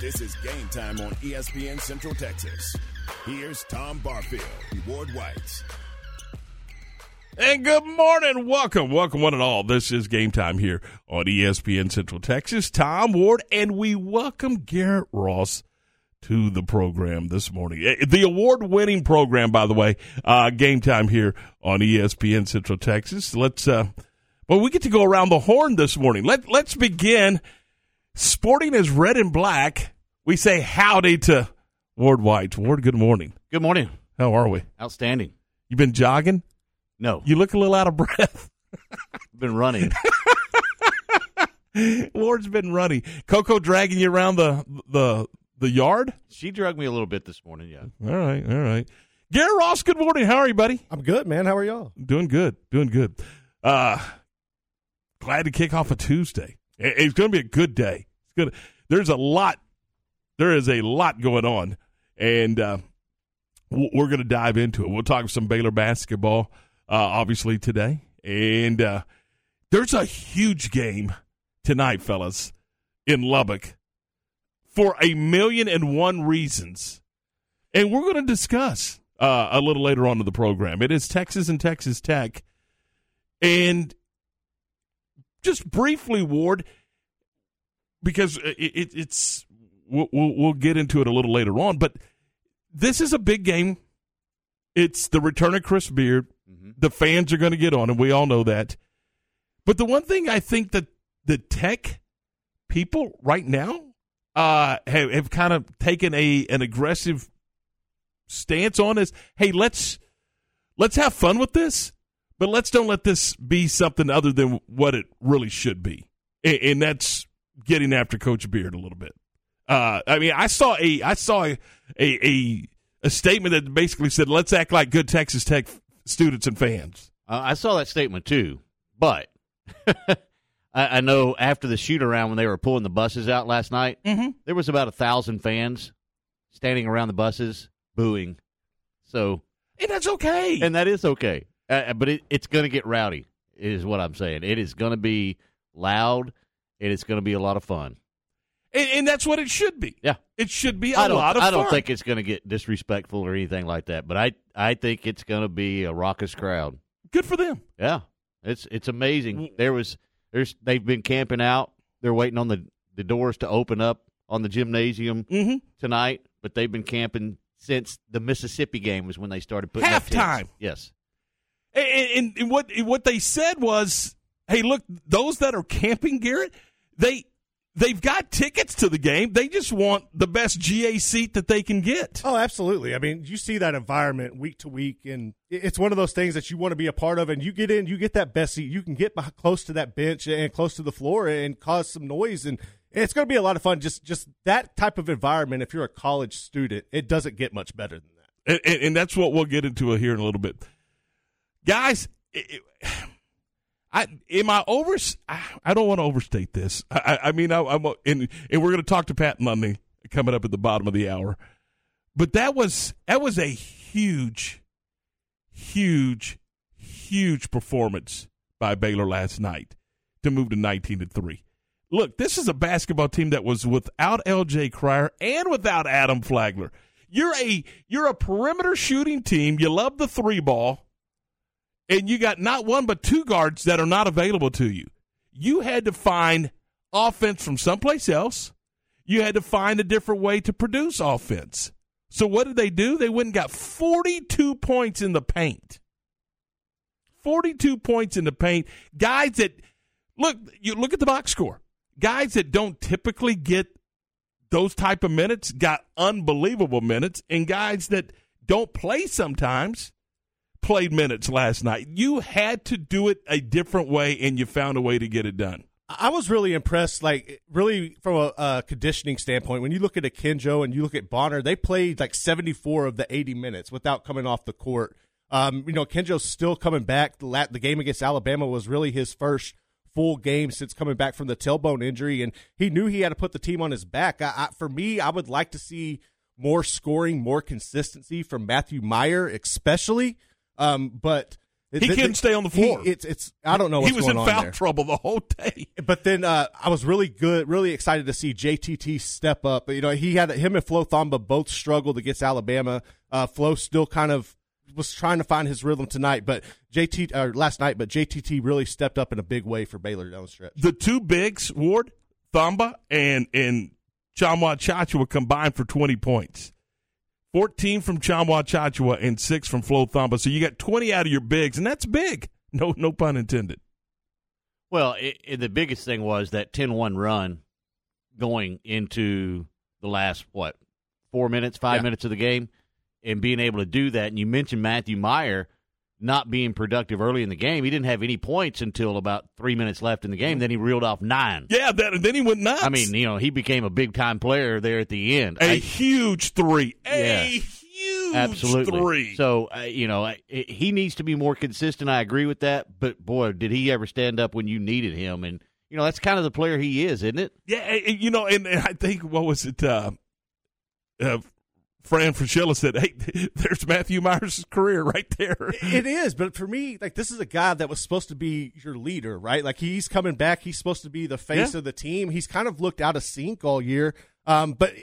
This is game time on ESPN Central Texas. Here's Tom Barfield Ward White. And good morning. Welcome, welcome, one and all. This is game time here on ESPN Central Texas. Tom Ward, and we welcome Garrett Ross to the program this morning. Eh, The award winning program, by the way, uh, game time here on ESPN Central Texas. Let's, uh, well, we get to go around the horn this morning. Let, let's begin. Sporting as red and black, we say howdy to Ward White. Ward, good morning. Good morning. How are we? Outstanding. You been jogging? No, You look a little out of breath. been running. Ward's been running. Coco dragging you around the the the yard. she drugged me a little bit this morning. Yeah. All right, all right. Gary Ross, good morning. How are you, buddy? I'm good, man. How are y'all? Doing good, doing good. Uh glad to kick off a Tuesday. It's going to be a good day. Good. There's a lot. There is a lot going on, and uh, we're going to dive into it. We'll talk some Baylor basketball, uh, obviously today, and uh, there's a huge game tonight, fellas, in Lubbock for a million and one reasons, and we're going to discuss uh, a little later on in the program. It is Texas and Texas Tech, and just briefly, Ward, because it, it, it's we'll, we'll get into it a little later on, but this is a big game. It's the return of Chris Beard. The fans are going to get on, and we all know that. But the one thing I think that the Tech people right now uh, have, have kind of taken a an aggressive stance on is, hey, let's let's have fun with this, but let's don't let this be something other than what it really should be, and, and that's getting after Coach Beard a little bit. Uh, I mean, I saw a I saw a, a a a statement that basically said, "Let's act like good Texas Tech students and fans." Uh, I saw that statement too, but I, I know after the shoot around when they were pulling the buses out last night, Mm-hmm. there was about a thousand fans standing around the buses booing. So, And that's okay. and that is okay, uh, but it, it's going to get rowdy. Is what I'm saying. It is going to be loud. And it's going to be a lot of fun. And, and that's what it should be. Yeah. It should be a lot of I don't think it's going to get disrespectful or anything like that. But I, I think it's going to be a raucous crowd. Good for them. Yeah, it's it's amazing. There was there's they've been camping out. They're waiting on the the doors to open up on the gymnasium Mm-hmm. tonight, but they've been camping since the Mississippi game was when they started putting. Halftime. Yes, And, and, and what what they said was, "Hey, look, those that are camping, Garrett, they they've got tickets to the game. They just want the best GA seat that they can get." Oh, absolutely. I mean, you see that environment week to week, and it's one of those things that you want to be a part of. And you get in, you get that best seat. You can get close to that bench and close to the floor and cause some noise, and it's going to be a lot of fun. Just, just that type of environment. If you're a college student, it doesn't get much better than that. and, and, and that's what we'll get into here in a little bit, guys. It, it- I am I over? I, I don't want to overstate this. I, I- mean, I, I'm and, and we're going to talk to Pat Nunley coming up at the bottom of the hour. But that was that was a huge, huge, huge performance by Baylor last night to move to nineteen to three. Look, this is a basketball team that was without L.J. Cryer and without Adam Flagler. You're a you're a perimeter shooting team. You love the three ball, and you got not one but two guards that are not available to you. You had to find offense from someplace else. You had to find a different way to produce offense. So what did they do? They went and got 42 points in the paint. 42 points in the paint. Guys that look, you look at the box score. Guys that don't typically get those type of minutes got unbelievable minutes, and guys that don't play sometimes played minutes last night. You had to do it a different way, and you found a way to get it done. I was really impressed, like really from a, a conditioning standpoint. When you look at Akinjo and you look at Bonner, they played like 74 of the 80 minutes without coming off the court. Um, you know, Kenjo's still coming back. The, the game against Alabama was really his first full game since coming back from the tailbone injury, and he knew he had to put the team on his back. I, I, for me, I would like to see more scoring, more consistency from Matthew Mayer, especially. Um, but He couldn't stay on the floor. He, it's it's I don't know. What's he was in foul there. trouble the whole day. But then uh, I was really good, really excited to see JTT step up. You know, he had him and Flo Thamba both struggled against Alabama. Uh, Flo still kind of was trying to find his rhythm tonight, but JT uh, last night, but JTT really stepped up in a big way for Baylor down the stretch. The two bigs, Ward, Thamba, and and Tchamwa Tchatchoua combined for twenty points. 14 from Tchamwa Tchatchoua and 6 from Flo Thamba. So you got 20 out of your bigs, and that's big. No no pun intended. Well, it, it, the biggest thing was that 10-1 run going into the last what four minutes, five Yeah. minutes of the game, and being able to do that. And you mentioned Matthew Mayer not being productive early in the game. He didn't have any points until about three minutes left in the game. Then he reeled off nine. Yeah, that, then he went nuts. I mean, you know, he became a big time player there at the end. a I- huge three. A Yeah. huge Absolutely. three. So, uh, you know, I- I- he needs to be more consistent. I agree with that. But, boy, did he ever stand up when you needed him. And, you know, that's kind of the player he is, isn't it? Yeah, you know, and, and I think what was it? Uh, uh, Fran Fraschilla said, "Hey, there's Matthew Mayer's career right there." It is, but for me, like this is a guy that was supposed to be your leader, right? Like he's coming back. He's supposed to be the face Yeah. of the team. He's kind of looked out of sync all year. Um, but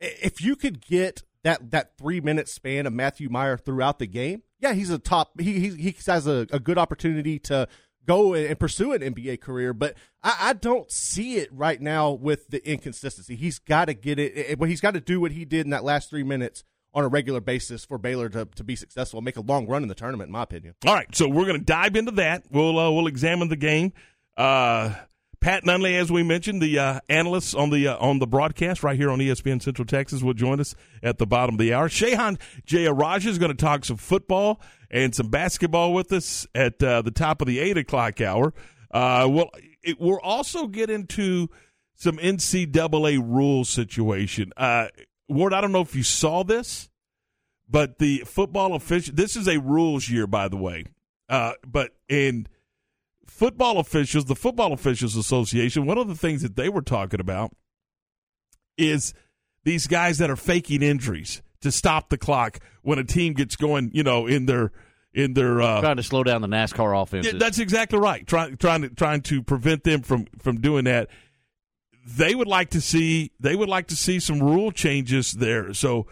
if you could get that that three minute span of Matthew Mayer throughout the game, yeah, he's a top. He he, he has a, a good opportunity to go and, pursue an NBA career. But I, I don't see it right now with the inconsistency. He's got to get it. But he's got to do what he did in that last three minutes. On a regular basis for Baylor to, to be successful, and make a long run in the tournament, in my opinion. All right, so we're going to dive into that. We'll uh, we'll examine the game. Uh, Pat Nunley, as we mentioned, the uh, analyst on the uh, on the broadcast right here on ESPN Central Texas, will join us at the bottom of the hour. Shehan Jeyarajah is going to talk some football and some basketball with us at uh, the top of the eight o'clock hour. Uh, well, it, we'll also get into some NCAA rules situation. Uh, Ward, I don't know if you saw this, but the football official. This is a rules year, by the way. Uh, but in football officials, the Football Officials Association, one of the things that they were talking about is these guys that are faking injuries to stop the clock when a team gets going. You know, in their in their uh, Trying to slow down the NASCAR offenses. yeah, that's exactly right. Trying trying to trying to prevent them from from doing that. They would like to see they would like to see some rule changes there. So,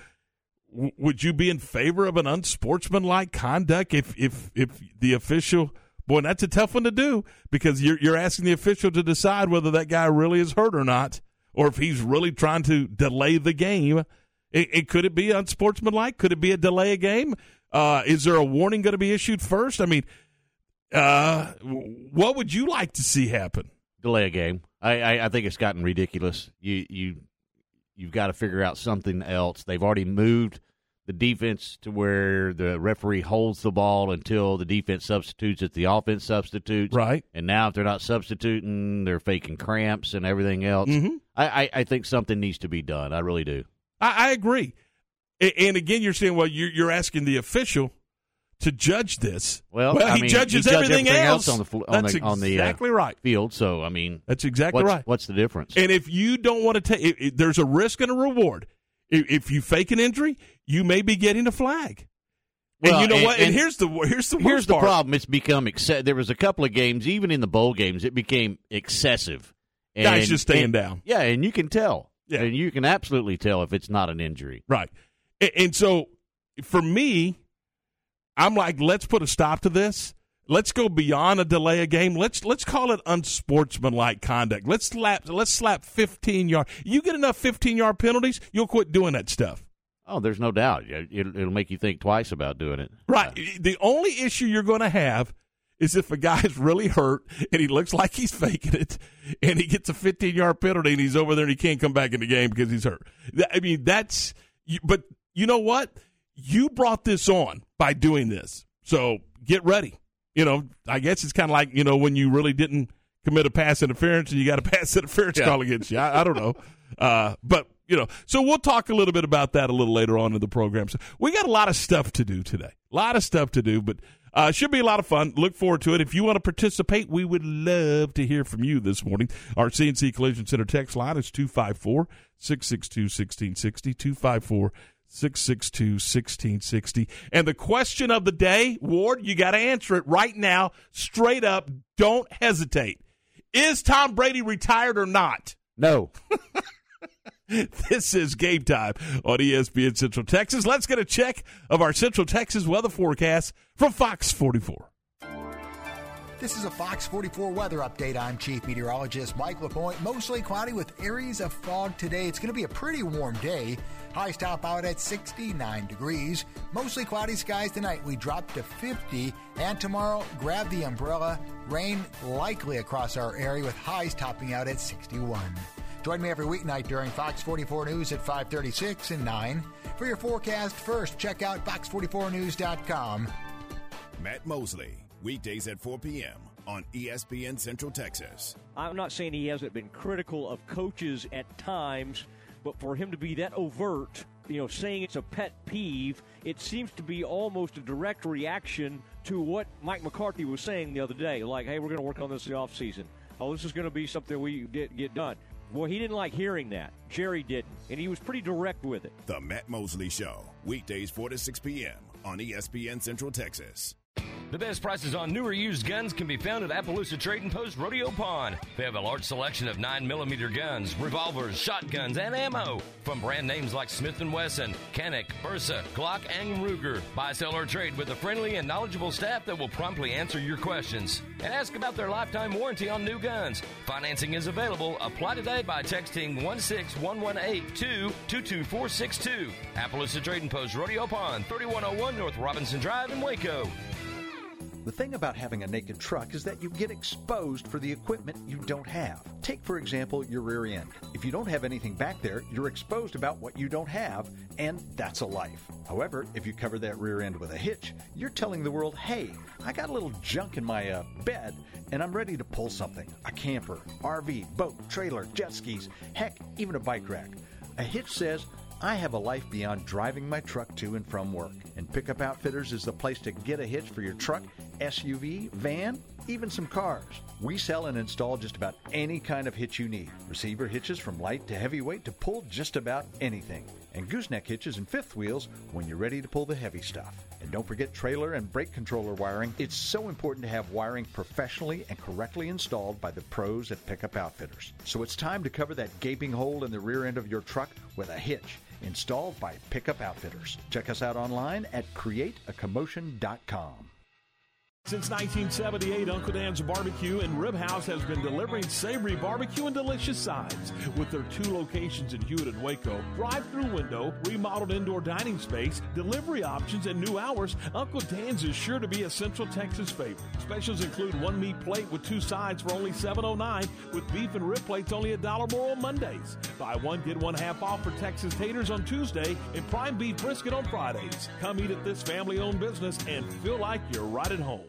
w- would you be in favor of an unsportsmanlike conduct if if if the official? Boy, that's a tough one to do because you're you're asking the official to decide whether that guy really is hurt or not, or if he's really trying to delay the game. It, it could it be unsportsmanlike? Could it be a delay a game? Uh, is there a warning going to be issued first? I mean, uh, what would you like to see happen? delay a game. I, I, I think it's gotten ridiculous. You you you've got to figure out something else. They've already moved the defense to where the referee holds the ball until the defense substitutes it, the offense substitutes. Right. And now if they're not substituting, they're faking cramps and everything else. Mhm. I, I, I think something needs to be done. I really do. I, I agree. And again, you're saying, well, you're, you're asking the official to judge this. Well, I he mean, judges he everything, everything else. else on the on That's the- on the, uh, exactly right. Field. So I mean, That's exactly what's, right. what's the difference? And if you don't want to take, there's a risk and a reward. If, you fake an injury, you may be getting a flag. Well, and you know and- what? And, and here's the here's the worst Here's the part. problem. It's become exce- There was a couple of games, even in the bowl games, it became excessive. And, Guys just staying down. Yeah, and you can tell. Yeah. and you can absolutely tell if it's not an injury. Right. And so for me, I'm like, let's put a stop to this. Let's go beyond a delay a game. Let's let's call it unsportsmanlike conduct. Let's slap let's slap 15 yard. You get enough 15 yard penalties, you'll quit doing that stuff. Oh, there's no doubt. It, it'll, it'll make you think twice about doing it. Right. The only issue you're going to have is if a guy's really hurt and he looks like he's faking it and he gets a 15 yard penalty and he's over there and he can't come back in the game because he's hurt. I mean, that's, but you know what? You brought this on by doing this. So get ready. You know, I guess it's kind of like, you know, when you really didn't commit a pass interference and you got a pass interference Yeah. call against you. I, I don't know. Uh, but, you know, so we'll talk a little bit about that a little later on in the program. So we got a lot of stuff to do today. A lot of stuff to do, but uh, should be a lot of fun. Look forward to it. If you want to participate, we would love to hear from you this morning. Our CNC Collision Center text line is 254 662 1660. 254 662 1660. And the question of the day, Ward, you got to answer it right now, straight up. Don't hesitate. Is Tom Brady retired or not? No. this is game time on ESPN Central Texas. Let's get a check of our Central Texas weather forecast from Fox 44. This is a Fox 44 weather update. I'm Chief Meteorologist Mike LaPointe. Mostly cloudy with areas of fog today. It's going to be a pretty warm day. Highs top out at 69 degrees. Mostly cloudy skies tonight. We drop to 50. And tomorrow, grab the umbrella. Rain likely across our area with highs topping out at 61. Join me every weeknight during Fox 44 News at 536 and 9. For your forecast first, check out fox44news.com. Matt Mosley, weekdays at 4 p.m. on ESPN Central Texas. I'm not saying he hasn't been critical of coaches at times, but for him to be that overt, you know, saying it's a pet peeve, it seems to be almost a direct reaction to what Mike McCarthy was saying the other day. Like, hey, we're going to work on this in the offseason. Oh, this is going to be something we did get done. Well, he didn't like hearing that. Jerry didn't, and he was pretty direct with it. The Matt Mosley Show, weekdays 4 to 6 p.m. on ESPN Central Texas. The best prices on newer used guns can be found at Appaloosa Trading Post Rodeo Pond. They have a large selection of 9mm guns, revolvers, shotguns, and ammo from brand names like Smith & Wesson, Kennick, Bersa, Glock, and Ruger. Buy, sell, or trade with a friendly and knowledgeable staff that will promptly answer your questions. And ask about their lifetime warranty on new guns. Financing is available. Apply today by texting 16118 22462. Appaloosa Trading Post Rodeo Pond, 3101 North Robinson Drive in Waco. The thing about having a naked truck is that you get exposed for the equipment you don't have. Take, for example, your rear end. If you don't have anything back there, you're exposed about what you don't have, and that's a life. However, if you cover that rear end with a hitch, you're telling the world, hey, I got a little junk in my uh, bed, and I'm ready to pull something a camper, RV, boat, trailer, jet skis, heck, even a bike rack. A hitch says, I have a life beyond driving my truck to and from work, and Pickup Outfitters is the place to get a hitch for your truck, SUV, van, even some cars. We sell and install just about any kind of hitch you need. Receiver hitches from light to heavyweight to pull just about anything. And gooseneck hitches and fifth wheels when you're ready to pull the heavy stuff. And don't forget trailer and brake controller wiring. It's so important to have wiring professionally and correctly installed by the pros at Pickup Outfitters. So it's time to cover that gaping hole in the rear end of your truck with a hitch installed by Pickup Outfitters. Check us out online at createacommotion.com. Since 1978, Uncle Dan's Barbecue and Rib House has been delivering savory barbecue and delicious sides. With their two locations in Hewitt and Waco, drive-through window, remodeled indoor dining space, delivery options, and new hours, Uncle Dan's is sure to be a Central Texas favorite. Specials include one meat plate with two sides for only $7.09, with beef and rib plates only a dollar more on Mondays. Buy one, get one half off for Texas taters on Tuesday and prime beef brisket on Fridays. Come eat at this family-owned business and feel like you're right at home.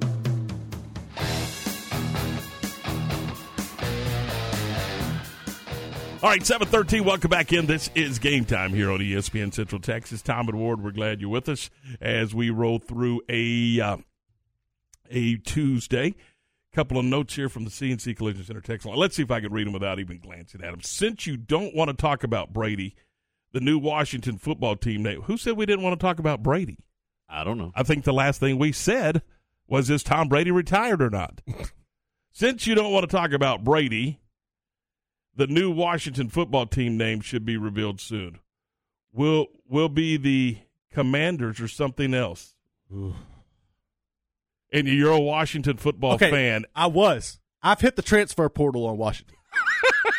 All right, 713, welcome back in. This is game time here on ESPN Central Texas. Tom and Ward, we're glad you're with us as we roll through a uh, a Tuesday. Couple of notes here from the CNC Collision Center text line. Let's see if I can read them without even glancing at them. Since you don't want to talk about Brady, the new Washington football team name, who said we didn't want to talk about Brady? I don't know. I think the last thing we said was is Tom Brady retired or not? Since you don't want to talk about Brady, the new Washington football team name should be revealed soon. Will will be the Commanders or something else. And you're a Washington football Okay, fan. I was. I've hit the transfer portal on Washington.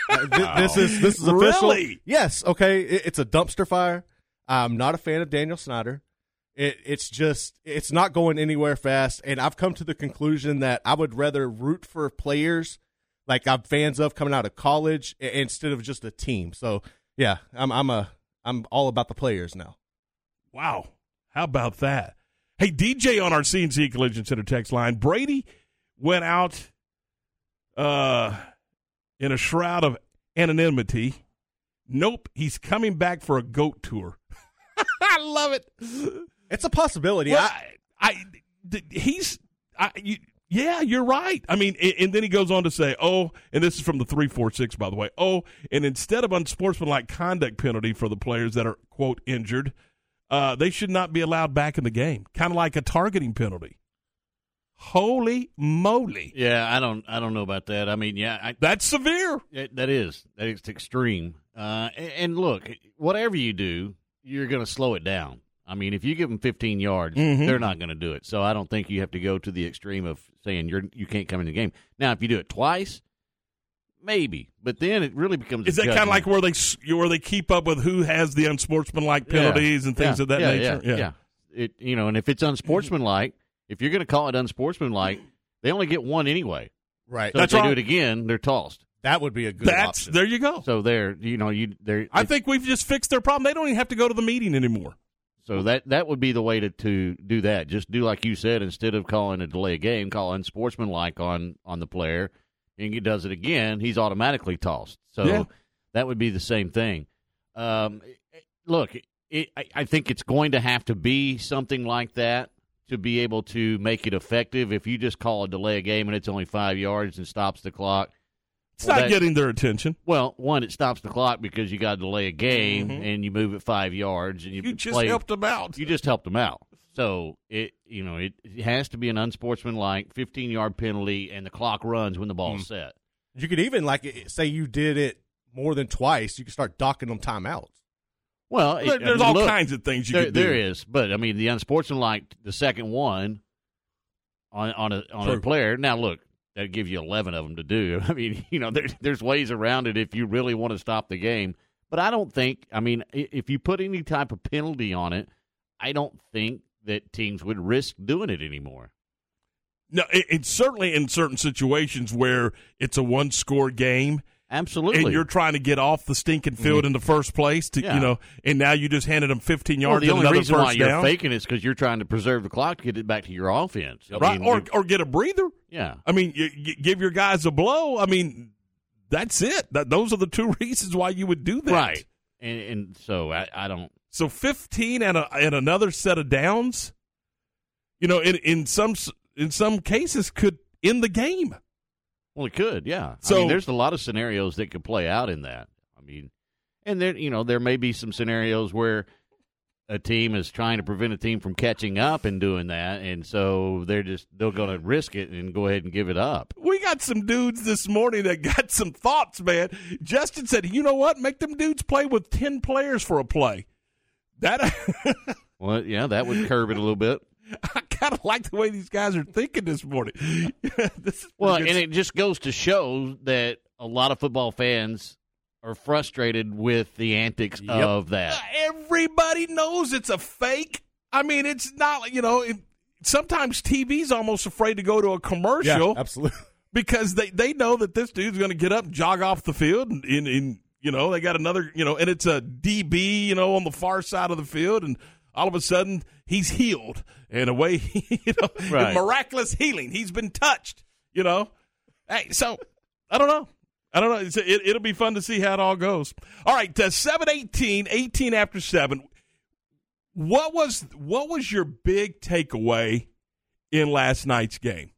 Uh, thi- this is this is official. Really? Yes. Okay. It, it's a dumpster fire. I'm not a fan of Daniel Snyder. It, it's just it's not going anywhere fast, and I've come to the conclusion that I would rather root for players like I'm fans of coming out of college instead of just a team. So yeah, I'm I'm a I'm all about the players now. Wow. How about that? Hey, DJ on our CNC Collision Center text line. Brady went out uh, in a shroud of anonymity. Nope, he's coming back for a goat tour. I love it. It's a possibility. Well, I, I, I, he's, I, you, yeah, you're right. I mean, and, and then he goes on to say, oh, and this is from the 346, by the way. Oh, and instead of unsportsmanlike conduct penalty for the players that are, quote, injured, uh, they should not be allowed back in the game. Kind of like a targeting penalty. Holy moly. Yeah, I don't, I don't know about that. I mean, yeah, I, That's severe. It, that is that is extreme. Uh, and, and look, whatever you do, you're going to slow it down. I mean, if you give them 15 yards, Mhm. they're not going to do it. So I don't think you have to go to the extreme of saying you're you can't come in the game. Now, if you do it twice, maybe, but then it really becomes. Is a that kind of like where they where they keep up with who has the unsportsmanlike Yeah. penalties and things Yeah, of that yeah, nature? Yeah, yeah. It you know, and if it's unsportsmanlike, if you're going to call it unsportsmanlike, they only get one anyway. right. So That's if they right. do it again, they're tossed. that would be a good That's option. there you go. So they're you know you they're I think we've just fixed their problem. They don't even have to go to the meeting anymore. So that that would be the way to, to do that. Just do like you said, instead of calling a delay a game, call unsportsmanlike on on the player, and he does it again, he's automatically tossed. So Yeah. that would be the same thing. Um, look, it, I, I think it's going to have to be something like that to be able to make it effective. If you just call a delay a game and it's only five yards and stops the clock, It's well, not that- getting their attention. well, one, it stops the clock because you got to delay a game and you move it five yards and you, Mm-hmm. You just play, helped them out. you just helped them out. So it you know it, it has to be an unsportsmanlike 15 yard penalty, and the clock runs when the ball's Mm. set. You could even like say you did it more than twice. You could start docking them timeouts. Well, it- There- I there's mean, all look, kinds of things you there, could do. there is, but I mean the unsportsmanlike the second one on on a on True. a player. Now look, that gives you 11 of them to do. I mean, you know, there, there's ways around it if you really want to stop the game. But I don't think. I mean, if you put any type of penalty on it, I don't think that teams would risk doing it anymore. No, it, it's certainly in certain situations where it's a one score game Absolutely. and you're trying to get off the stinking field mm-hmm. in the first place to Yeah. you know, and now you just handed them 15 Well, yards the and only another reason why you're down. faking is because you're trying to preserve the clock to get it back to your offense. I right? mean, Or or get a breather. yeah, I mean, you, you give your guys a blow. I mean, that's it. That those are the two reasons why you would do that. right. And, and so I, I don't. So 15 and a, and another set of downs, you know, in in some in some cases could end the game. Well, it could, yeah. I So- mean, there's a lot of scenarios that could play out in that. I mean, and there, you know, there may be some scenarios where a team is trying to prevent a team from catching up and doing that, and so they're just they're going to risk it and go ahead and give it up. We got some dudes this morning that got some thoughts, man. Justin said, "You know what? Make them dudes play with 10 players for a play." That Well, yeah, that would curb it a little bit. I kind of like the way these guys are thinking this morning. this Well, pretty and it just goes to show that a lot of football fans are frustrated with the antics of that. Uh, everybody knows it's a fake. I mean, it's not you know, it, sometimes TV's almost afraid to go to a commercial absolutely. because they, they know that this dude's going to get up jog off the field and, and, and, you know, they got another, you know, and it's a DB, you know, on the far side of the field and all of a sudden he's healed in a way, you know, Right. miraculous healing. He's been touched, you know. Hey, so I don't know. I don't know. It's, it, it'll be fun to see how it all goes. All right, uh, 718, 18 after 7. What was what was your big takeaway in last night's game?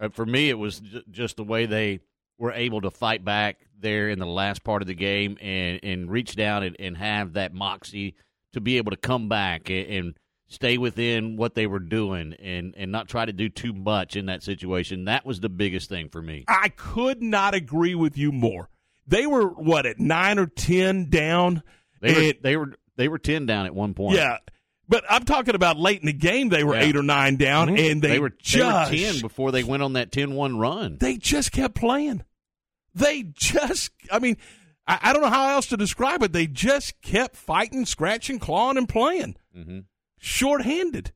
Uh, for me, it was j- just the way they were able to fight back there in the last part of the game and, and reach down and, and have that moxie to be able to come back and, and stay within what they were doing and, and not try to do too much in that situation. That was the biggest thing for me. I could not agree with you more. They were what at 9 or 10 down. They were they were they were ten down at one point. yeah. But I'm talking about late in the game they were Yeah. 8 or 9 down Mhm. and they, were just they were ten before they went on that 10-1 run. they just kept playing. They just, I mean, I, I don't know how else to describe it. They just kept fighting, scratching, clawing, and playing. hmm Shorthanded,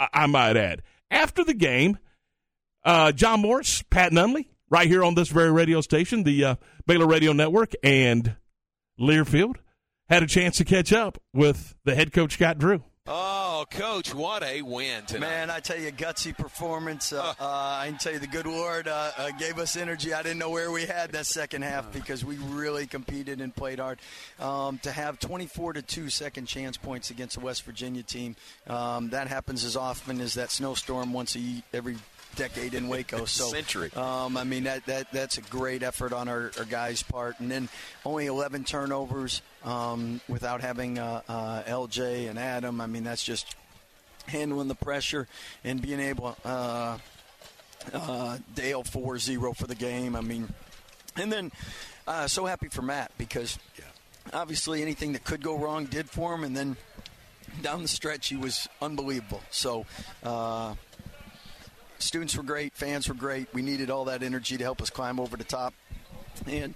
I, I might add. After the game, uh, John Morris, Pat Nunley, right here on this very radio station, the uh, Baylor Radio Network, and Learfield had a chance to catch up with the head coach, Scott Drew. Oh, coach, what a win tonight. Man, I tell you, gutsy performance. Uh, uh, I can tell you, the good Lord uh, uh, gave us energy. I didn't know where we had that second half because we really competed and played hard. Um, to have 24 to 2 second chance points against the West Virginia team, um, that happens as often as that snowstorm once a, every decade in Waco. So Century. Um, I mean that, that that's a great effort on our, our guys' part, and then only 11 turnovers um, without having uh, uh, LJ and Adam. I mean that's just handling the pressure and being able. Uh, uh, Dale 4-0 for the game. I mean, and then uh, so happy for Matt because obviously anything that could go wrong did for him, and then down the stretch he was unbelievable. So. Uh, students were great, fans were great. We needed all that energy to help us climb over the top. And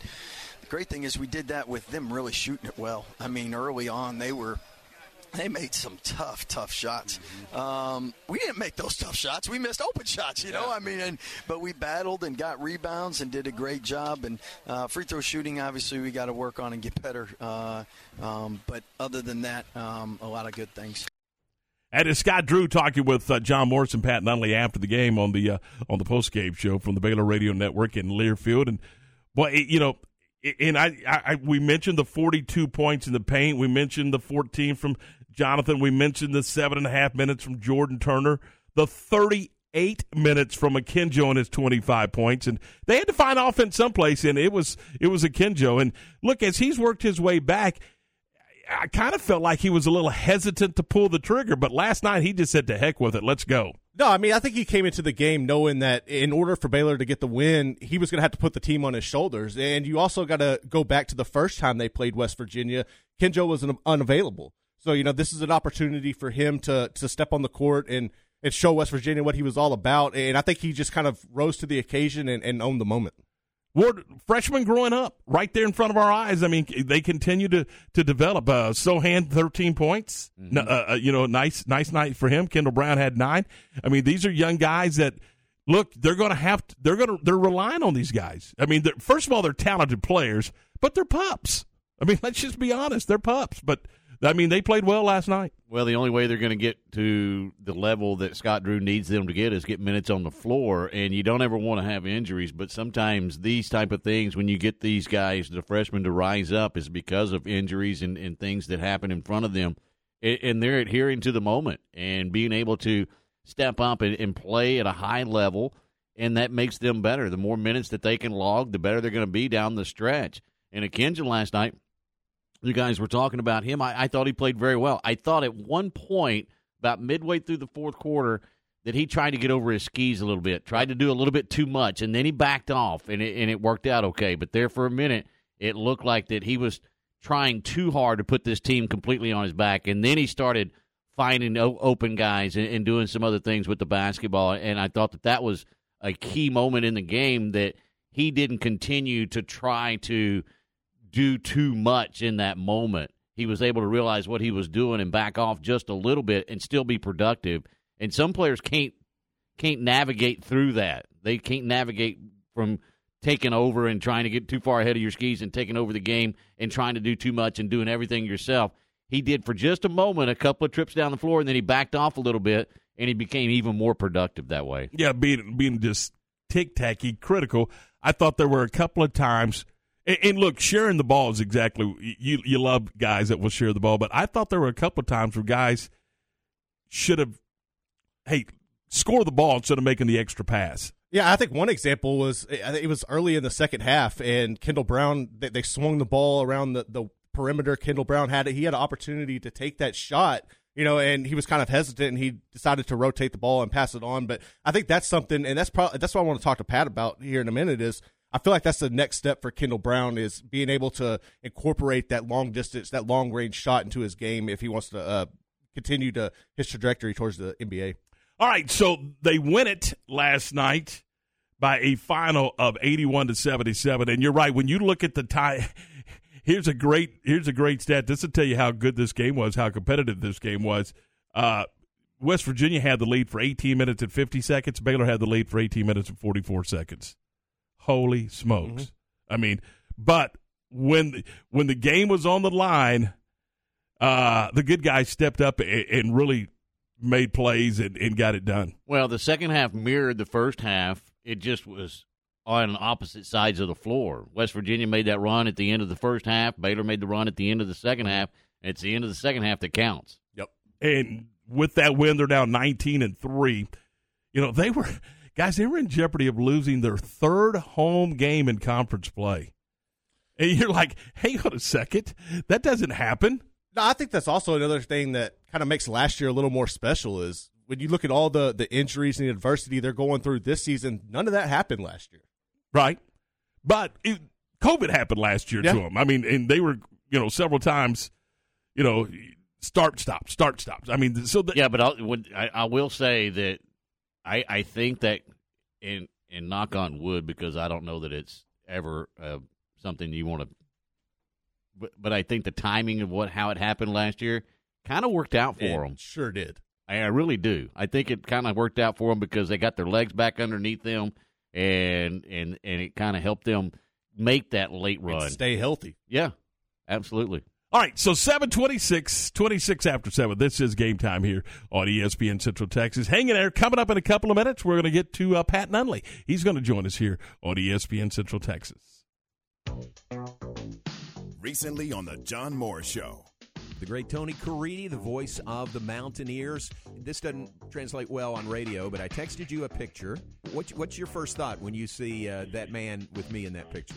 great thing is we did that with them really shooting it well. I mean, early on they were they made some tough, tough shots. Um, we didn't make those tough shots. We missed open shots, you know. I mean, and, but we battled and got rebounds and did a great job. And uh, free throw shooting, obviously, we got to work on and get better. Uh, um, but other than that, um, a lot of good things. And it's Scott Drew talking with uh, John Morris and Pat Nunley after the game on the uh, on the post game show from the Baylor Radio Network in Learfield. And boy, it, you know, and I, I, we mentioned the 42 points in the paint. We mentioned the 14 from Jonathan. We mentioned the seven and a half minutes from Jordan Turner. The 38 minutes from Akinjo and his 25 points, and they had to find offense someplace, and it was it was Akinjo. And look, as he's worked his way back, I kind of felt like he was a little hesitant to pull the trigger, but last night he just said, "To heck with it, let's go." No, I mean I think he came into the game knowing that in order for Baylor to get the win, he was going to have to put the team on his shoulders, and you also got to go back to the first time they played West Virginia. Kenjo was unavailable, so you know this is an opportunity for him to to step on the court and and show West Virginia what he was all about, and I think he just kind of rose to the occasion and, and owned the moment. Ward, freshmen growing up right there in front of our eyes. I mean, they continue to to develop. Uh, Sochan, thirteen points. Mm-hmm. Uh, uh, you know, nice nice night for him. Kendall Brown had nine. I mean, these are young guys that look. They're going to have. To, they're going to. They're relying on these guys. I mean, first of all, they're talented players, but they're pups. I mean, let's just be honest. They're pups, but I mean, they played well last night. Well, the only way they're going to get to the level that Scott Drew needs them to get is get minutes on the floor, and you don't ever want to have injuries. But sometimes these type of things, when you get these guys, the freshmen, to rise up, is because of injuries and, and things that happen in front of them, and they're adhering to the moment and being able to step up and, and play at a high level, and that makes them better. The more minutes that they can log, the better they're going to be down the stretch. And Akinjo last night you guys were talking about him. I, I, thought he played very well. I thought at one point, about midway through the fourth quarter, that he tried to get over his skis a little bit, tried to do a little bit too much, and then he backed off, and it, and it worked out okay. But there for a minute, it looked like that he was trying too hard to put this team completely on his back, and then he started finding open guys and, and doing some other things with the basketball. And I thought that that was a key moment in the game that he didn't continue to try to – do too much in that moment. He was able to realize what he was doing and back off just a little bit and still be productive. And some players can't can't navigate through that. They can't navigate from taking over and trying to get too far ahead of your skis and taking over the game and trying to do too much and doing everything yourself. He did for just a moment, a couple of trips down the floor, and then he backed off a little bit, and he became even more productive that way. Yeah, being being just tic tacky, critical. I thought there were a couple of times and, and, look, sharing the ball is exactly you. You love guys that will share the ball, but I thought there were a couple times where guys should have, hey, score the ball instead of making the extra pass. Yeah, I think one example was eh, it was early in the second half, and Kendall Brown they, they swung the ball around the, the perimeter. Kendall Brown had it; he had an opportunity to take that shot, you know, and he was kind of hesitant, and he decided to rotate the ball and pass it on. But I think that's something, and that's probably that's what I want to talk to Pat about here in a minute. Is I feel like that's the next step for Kendall Brown is being able to incorporate that long distance, that long range shot into his game if he wants to uh, continue to his trajectory towards the NBA. All right, so they win it last night by a final of 81 to 77 and you're right when you look at the tie here's a great here's a great stat. This will tell you how good this game was how competitive this game was. Uh, West Virginia had the lead for 18 minutes and 50 seconds. Baylor had the lead for 18 minutes and 44 seconds Holy smokes! Mm-hmm. I mean, but when when the game was on the line, uh, the good guys stepped up and, and really made plays and, and got it done. Well, the second half mirrored the first half. It just was on opposite sides of the floor. West Virginia made that run at the end of the first half. Baylor made the run at the end of the second half. It's the end of the second half that counts. Yep. And with that win, they're now 19 and 3. You know, they were, guys, they were in jeopardy of losing their third home game in conference play. And you're like, hang on a second. That doesn't happen. No, I think that's also another thing that kind of makes last year a little more special is when you look at all the, the injuries and the adversity they're going through this season, none of that happened last year. Right. But it, COVID happened last year Yeah. to them. I mean, and they were, you know, several times, you know, start, stop, start, stops. I mean, so the, Yeah, but I'll, would, I, I will say that I, I think that, and and knock on wood, because I don't know that it's ever uh, something you want to. But, but I think the timing of what how it happened last year kind of worked out for It them. Sure did. I, I really do. I think it kind of worked out for them because they got their legs back underneath them, and and and it kind of helped them make that late And run. stay healthy. Yeah, absolutely. All right, so 726, 26 after 7. This is game time here on ESPN Central Texas. Hanging there. Coming up in a couple of minutes, we're going to get to uh, Pat Nunley. He's going to join us here on ESPN Central Texas. Recently on the John Moore Show. The great Tony Caridi, the voice of the Mountaineers. This doesn't translate well on radio, but I texted you a picture. What, what's your first thought when you see uh, that man with me in that picture?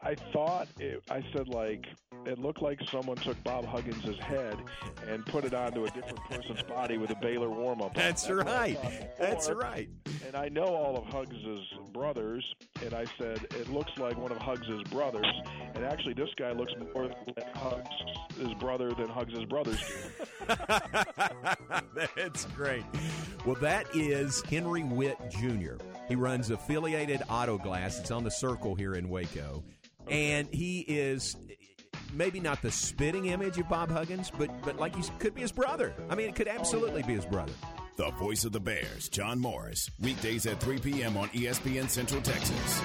I thought it, I said like it looked like someone took Bob Huggins' head and put it onto a different person's body with a Baylor warm up. That's right. That's right. And I know all of Huggs' brothers, and I said it looks like one of Huggs' brothers. And actually, this guy looks more like Huggs' brother than Huggs' brothers. That's great. Well, that is Henry Witt Jr. He runs Affiliated Auto Glass. It's on the circle here in Waco. And he is maybe not the spitting image of Bob Huggins, but, but like he could be his brother. I mean, it could absolutely be his brother. The voice of the Bears, John Morris. Weekdays at 3 p.m. on ESPN Central Texas.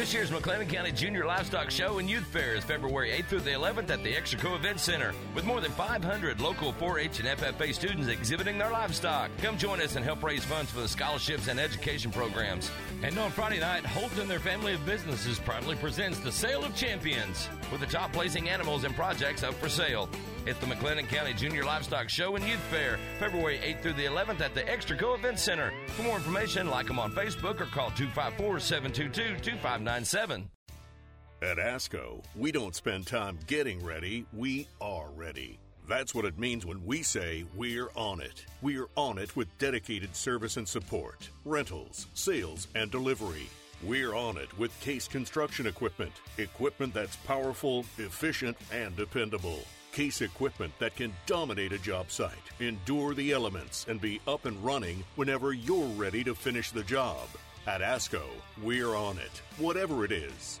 This year's McLennan County Junior Livestock Show and Youth Fair is February 8th through the 11th at the Extraco Event Center with more than 500 local 4-H and FFA students exhibiting their livestock. Come join us and help raise funds for the scholarships and education programs. And on Friday night, Holt and their family of businesses proudly presents the Sale of Champions with the top placing animals and projects up for sale. It's the McLennan County Junior Livestock Show and Youth Fair, February 8th through the 11th at the Extraco Event Center. For more information, like them on Facebook or call 254 722 2597. At ASCO, we don't spend time getting ready, we are ready. That's what it means when we say we're on it. We're on it with dedicated service and support, rentals, sales, and delivery. We're on it with Case Construction Equipment. Equipment that's powerful, efficient, and dependable. Case equipment that can dominate a job site, endure the elements, and be up and running whenever you're ready to finish the job. At ASCO, we're on it, whatever it is.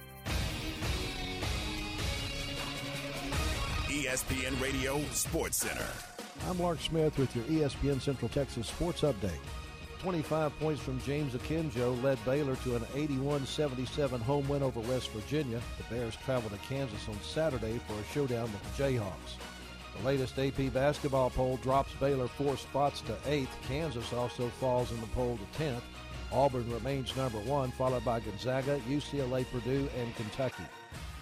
ESPN Radio Sports Center. I'm Mark Smith with your ESPN Central Texas Sports Update. 25 points from James Akinjo led Baylor to an 81-77 home win over West Virginia. The Bears travel to Kansas on Saturday for a showdown with the Jayhawks. The latest AP basketball poll drops Baylor four spots to eighth. Kansas also falls in the poll to 10th. Auburn remains number one, followed by Gonzaga, UCLA, Purdue, and Kentucky.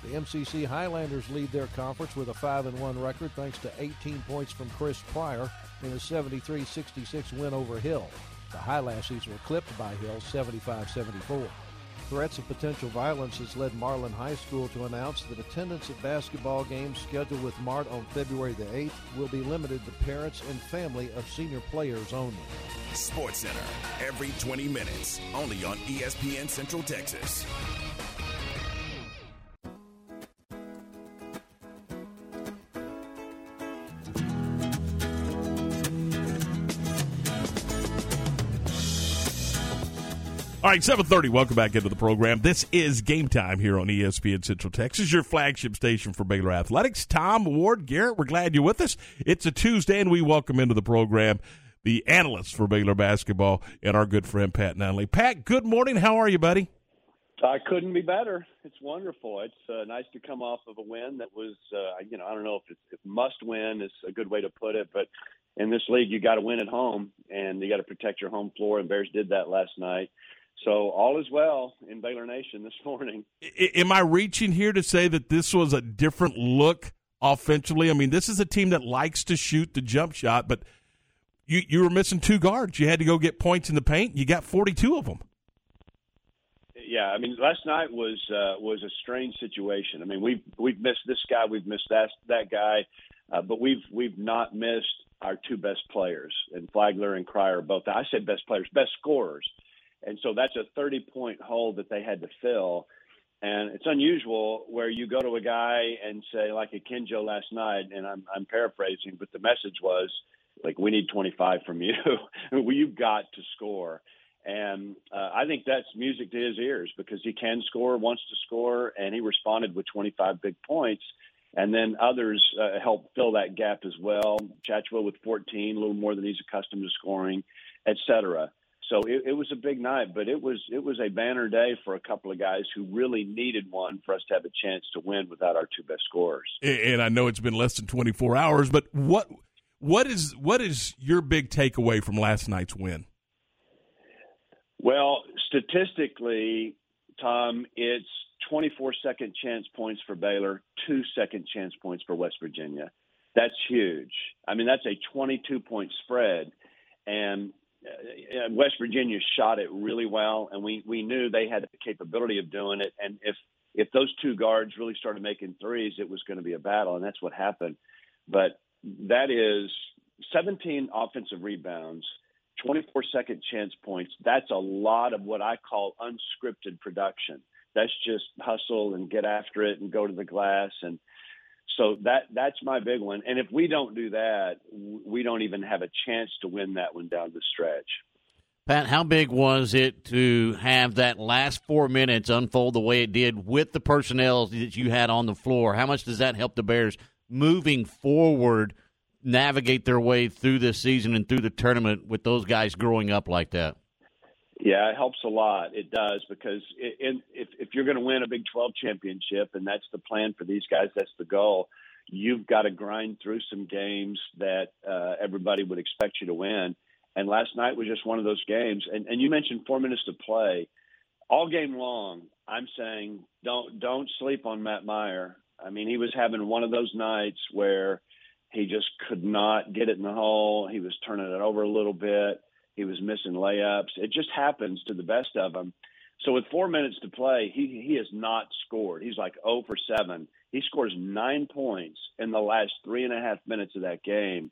The MCC Highlanders lead their conference with a 5 and 1 record thanks to 18 points from Chris Pryor in a 73 66 win over Hill. The Highlassies were clipped by Hill 75 74. Threats of potential violence has led Marlin High School to announce that attendance at basketball games scheduled with Mart on February the 8th will be limited to parents and family of senior players only. Sports Center, every 20 minutes, only on ESPN Central Texas. All right, 7:30. Welcome back into the program. This is game time here on ESPN Central Texas, your flagship station for Baylor athletics. Tom Ward, Garrett, we're glad you're with us. It's a Tuesday, and we welcome into the program the analyst for Baylor basketball and our good friend Pat Nunley. Pat, good morning. How are you, buddy? I couldn't be better. It's wonderful. It's uh, nice to come off of a win that was, uh, you know, I don't know if, it's, must win is a good way to put it, but in this league, you got to win at home and you got to protect your home floor, and Bears did that last night. So all is well in Baylor Nation this morning. I, am I reaching here to say that this was a different look offensively? I mean, this is a team that likes to shoot the jump shot, but you you were missing two guards. You had to go get points in the paint. You got 42 of them. Yeah, I mean, last night was uh, was a strange situation. I mean, we've we've missed this guy, we've missed that that guy, uh, but we've we've not missed our two best players, and Flagler and Cryer both. I said best players, best scorers and so that's a 30 point hole that they had to fill. And it's unusual where you go to a guy and say, like Akinjo last night, and I'm, I'm paraphrasing, but the message was like, we need 25 from you. You've got to score. And uh, I think that's music to his ears because he can score, wants to score, and he responded with 25 big points. And then others uh, helped fill that gap as well. Tchatchoua with 14, a little more than he's accustomed to scoring, et cetera. So it, it, was a big night, but it was it was a banner day for a couple of guys who really needed one for us to have a chance to win without our two best scorers. And I know it's been less than 24 hours, but what what is what is your big takeaway from last night's win? Well, statistically, Tom, it's 24 second chance points for Baylor, two second chance points for West Virginia. That's huge. I mean, that's a 22 point spread. And West Virginia shot it really well, and we we knew they had the capability of doing it. And if if those two guards really started making threes, it was going to be a battle, and that's what happened. But that is 17 offensive rebounds, 24 second chance points. That's a lot of what I call unscripted production. That's just hustle and get after it and go to the glass and so that that's my big one. And if we don't do that, we don't even have a chance to win that one down the stretch. Pat, how big was it to have that last four minutes unfold the way it did with the personnel that you had on the floor? How much does that help the Bears moving forward, navigate their way through this season and through the tournament with those guys growing up like that? Yeah, it helps a lot. It does because it, it, if if you're going to win a Big 12 championship, and that's the plan for these guys, that's the goal. You've got to grind through some games that uh, everybody would expect you to win. And last night was just one of those games. And, and you mentioned four minutes to play. All game long, I'm saying don't don't sleep on Matt Mayer. I mean, he was having one of those nights where he just could not get it in the hole. He was turning it over a little bit he was missing layups. It just happens to the best of them. So with four minutes to play, he he has not scored. He's like 0 for 7. He scores nine points in the last three and a half minutes of that game,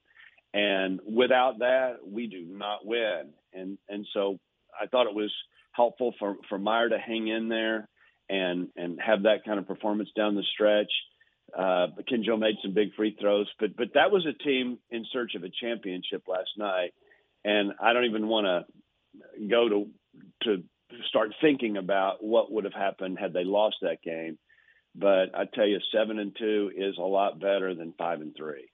and without that, we do not win. And and so I thought it was helpful for for Mayer to hang in there and and have that kind of performance down the stretch. Uh, Kenjo made some big free throws, but but that was a team in search of a championship last night and I don't even want to go to to start thinking about what would have happened had they lost that game. But I tell you, seven and two is a lot better than five and three.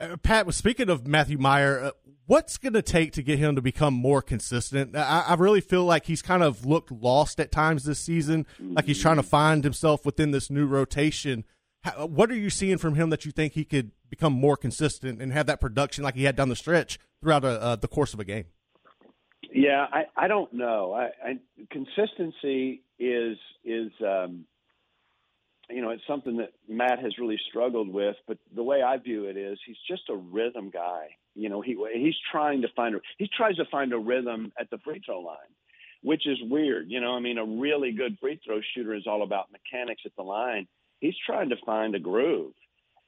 Uh, Pat, was speaking of Matthew Mayer, uh, what's going to take to get him to become more consistent? I, I, really feel like he's kind of looked lost at times this season, mm-hmm. like he's trying to find himself within this new rotation. How, what are you seeing from him that you think he could become more consistent and have that production like he had down the stretch throughout a, uh, the course of a game? Yeah, I, I don't know. I, I, consistency is is um, you know, it's something that Matt has really struggled with. But the way I view it is, he's just a rhythm guy. You know, he he's trying to find a he tries to find a rhythm at the free throw line, which is weird. You know, I mean, a really good free throw shooter is all about mechanics at the line. He's trying to find a groove,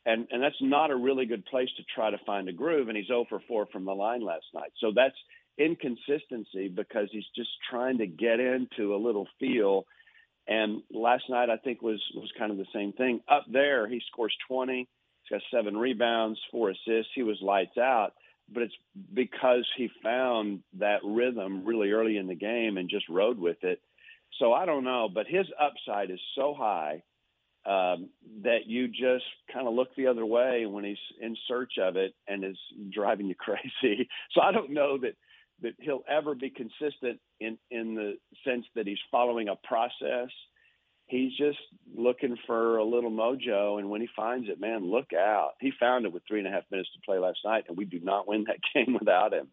and and that's not a really good place to try to find a groove. And he's 0 for 4 from the line last night. So that's inconsistency because he's just trying to get into a little feel and last night, I think was was kind of the same thing. Up there, he scores 20. He's got seven rebounds, four assists. He was lights out, but it's because he found that rhythm really early in the game and just rode with it. So I don't know, but his upside is so high um, that you just kind of look the other way when he's in search of it and is driving you crazy. So I don't know that that he'll ever be consistent in in the sense that he's following a process. He's just looking for a little mojo, and when he finds it, man, look out! He found it with three and a half minutes to play last night, and we do not win that game without him.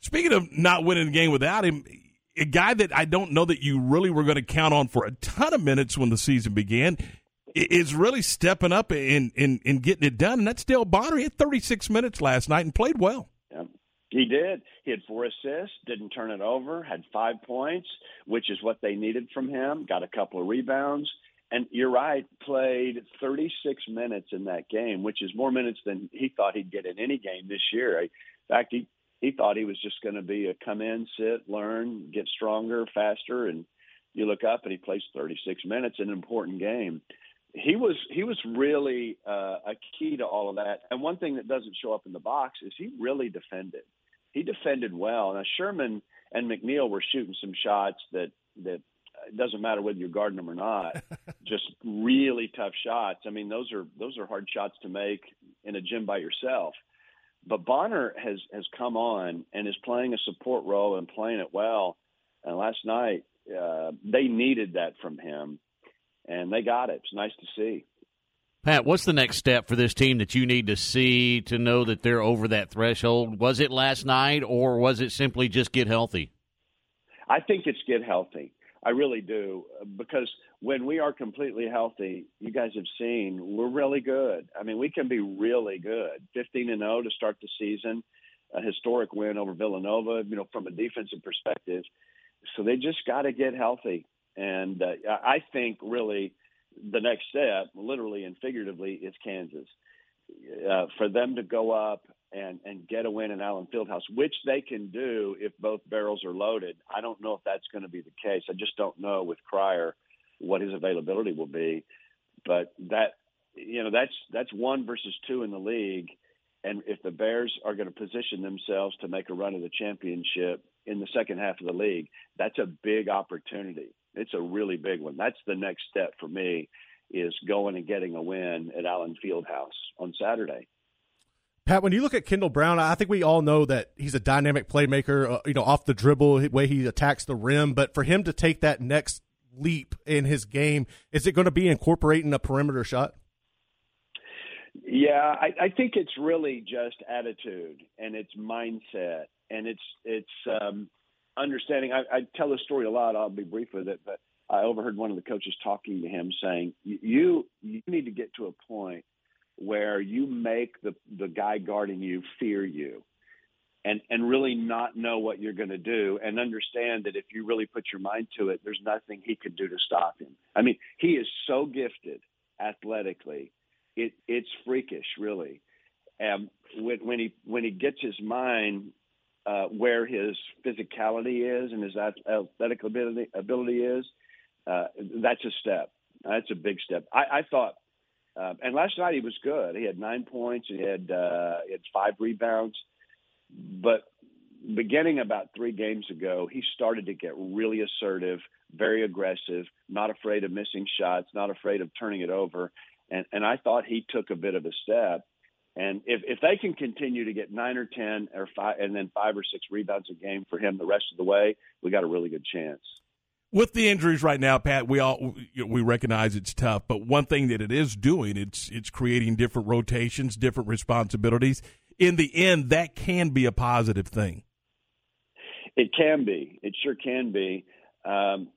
Speaking of not winning the game without him, a guy that I don't know that you really were going to count on for a ton of minutes when the season began is really stepping up and, and, getting it done. And that's Dale Bonner. He had 36 minutes last night and played well. He did. He had four assists, didn't turn it over, had five points, which is what they needed from him, got a couple of rebounds. And you're right, played 36 minutes in that game, which is more minutes than he thought he'd get in any game this year. In fact, he, he thought he was just going to be a come in, sit, learn, get stronger, faster. And you look up and he plays 36 minutes in an important game. He was he was really uh, a key to all of that. And one thing that doesn't show up in the box is he really defended he defended well. Now Sherman and McNeil were shooting some shots that that it doesn't matter whether you're guarding them or not. just really tough shots. I mean, those are those are hard shots to make in a gym by yourself. But Bonner has has come on and is playing a support role and playing it well. And last night uh, they needed that from him, and they got it. It's nice to see. Pat, what's the next step for this team that you need to see to know that they're over that threshold? Was it last night, or was it simply just get healthy? I think it's get healthy. I really do. Because when we are completely healthy, you guys have seen we're really good. I mean, we can be really good. 15 and 0 to start the season, a historic win over Villanova, you know, from a defensive perspective. So they just got to get healthy. And uh, I think really the next step, literally and figuratively, is Kansas. Uh, for them to go up and and get a win in Allen Fieldhouse, which they can do if both barrels are loaded. I don't know if that's going to be the case. I just don't know with Cryer what his availability will be. But that you know that's that's one versus two in the league, and if the Bears are going to position themselves to make a run of the championship in the second half of the league, that's a big opportunity. It's a really big one. That's the next step for me is going and getting a win at Allen Fieldhouse on Saturday. Pat, when you look at Kendall Brown, I think we all know that he's a dynamic playmaker. Uh, you know, off the dribble, way he attacks the rim. But for him to take that next leap in his game, is it going to be incorporating a perimeter shot? Yeah, I, I think it's really just attitude and it's mindset and it's it's um, understanding. I, I tell this story a lot. I'll be brief with it, but I overheard one of the coaches talking to him saying, "You you need to get to a point where you make the the guy guarding you fear you." And, and really not know what you're going to do and understand that if you really put your mind to it, there's nothing he can do to stop him. I mean, he is so gifted athletically. It, it's freakish, really. And when, when he when he gets his mind uh, where his physicality is and his athletic ability, ability is, uh, that's a step. That's a big step. I, I thought, uh, and last night he was good. He had nine points. He had uh, he had five rebounds, but beginning about three games ago, he started to get really assertive, very aggressive, not afraid of missing shots, not afraid of turning it over. And, and I thought he took a bit of a step. And if, if they can continue to get nine or 10 or five, and then five or six rebounds a game for him the rest of the way, we got a really good chance. With the injuries right now, Pat, we all we recognize it's tough, but one thing that it is doing, it's it's creating different rotations, different responsibilities. In the end, that can be a positive thing. It can be. It sure can be. Um,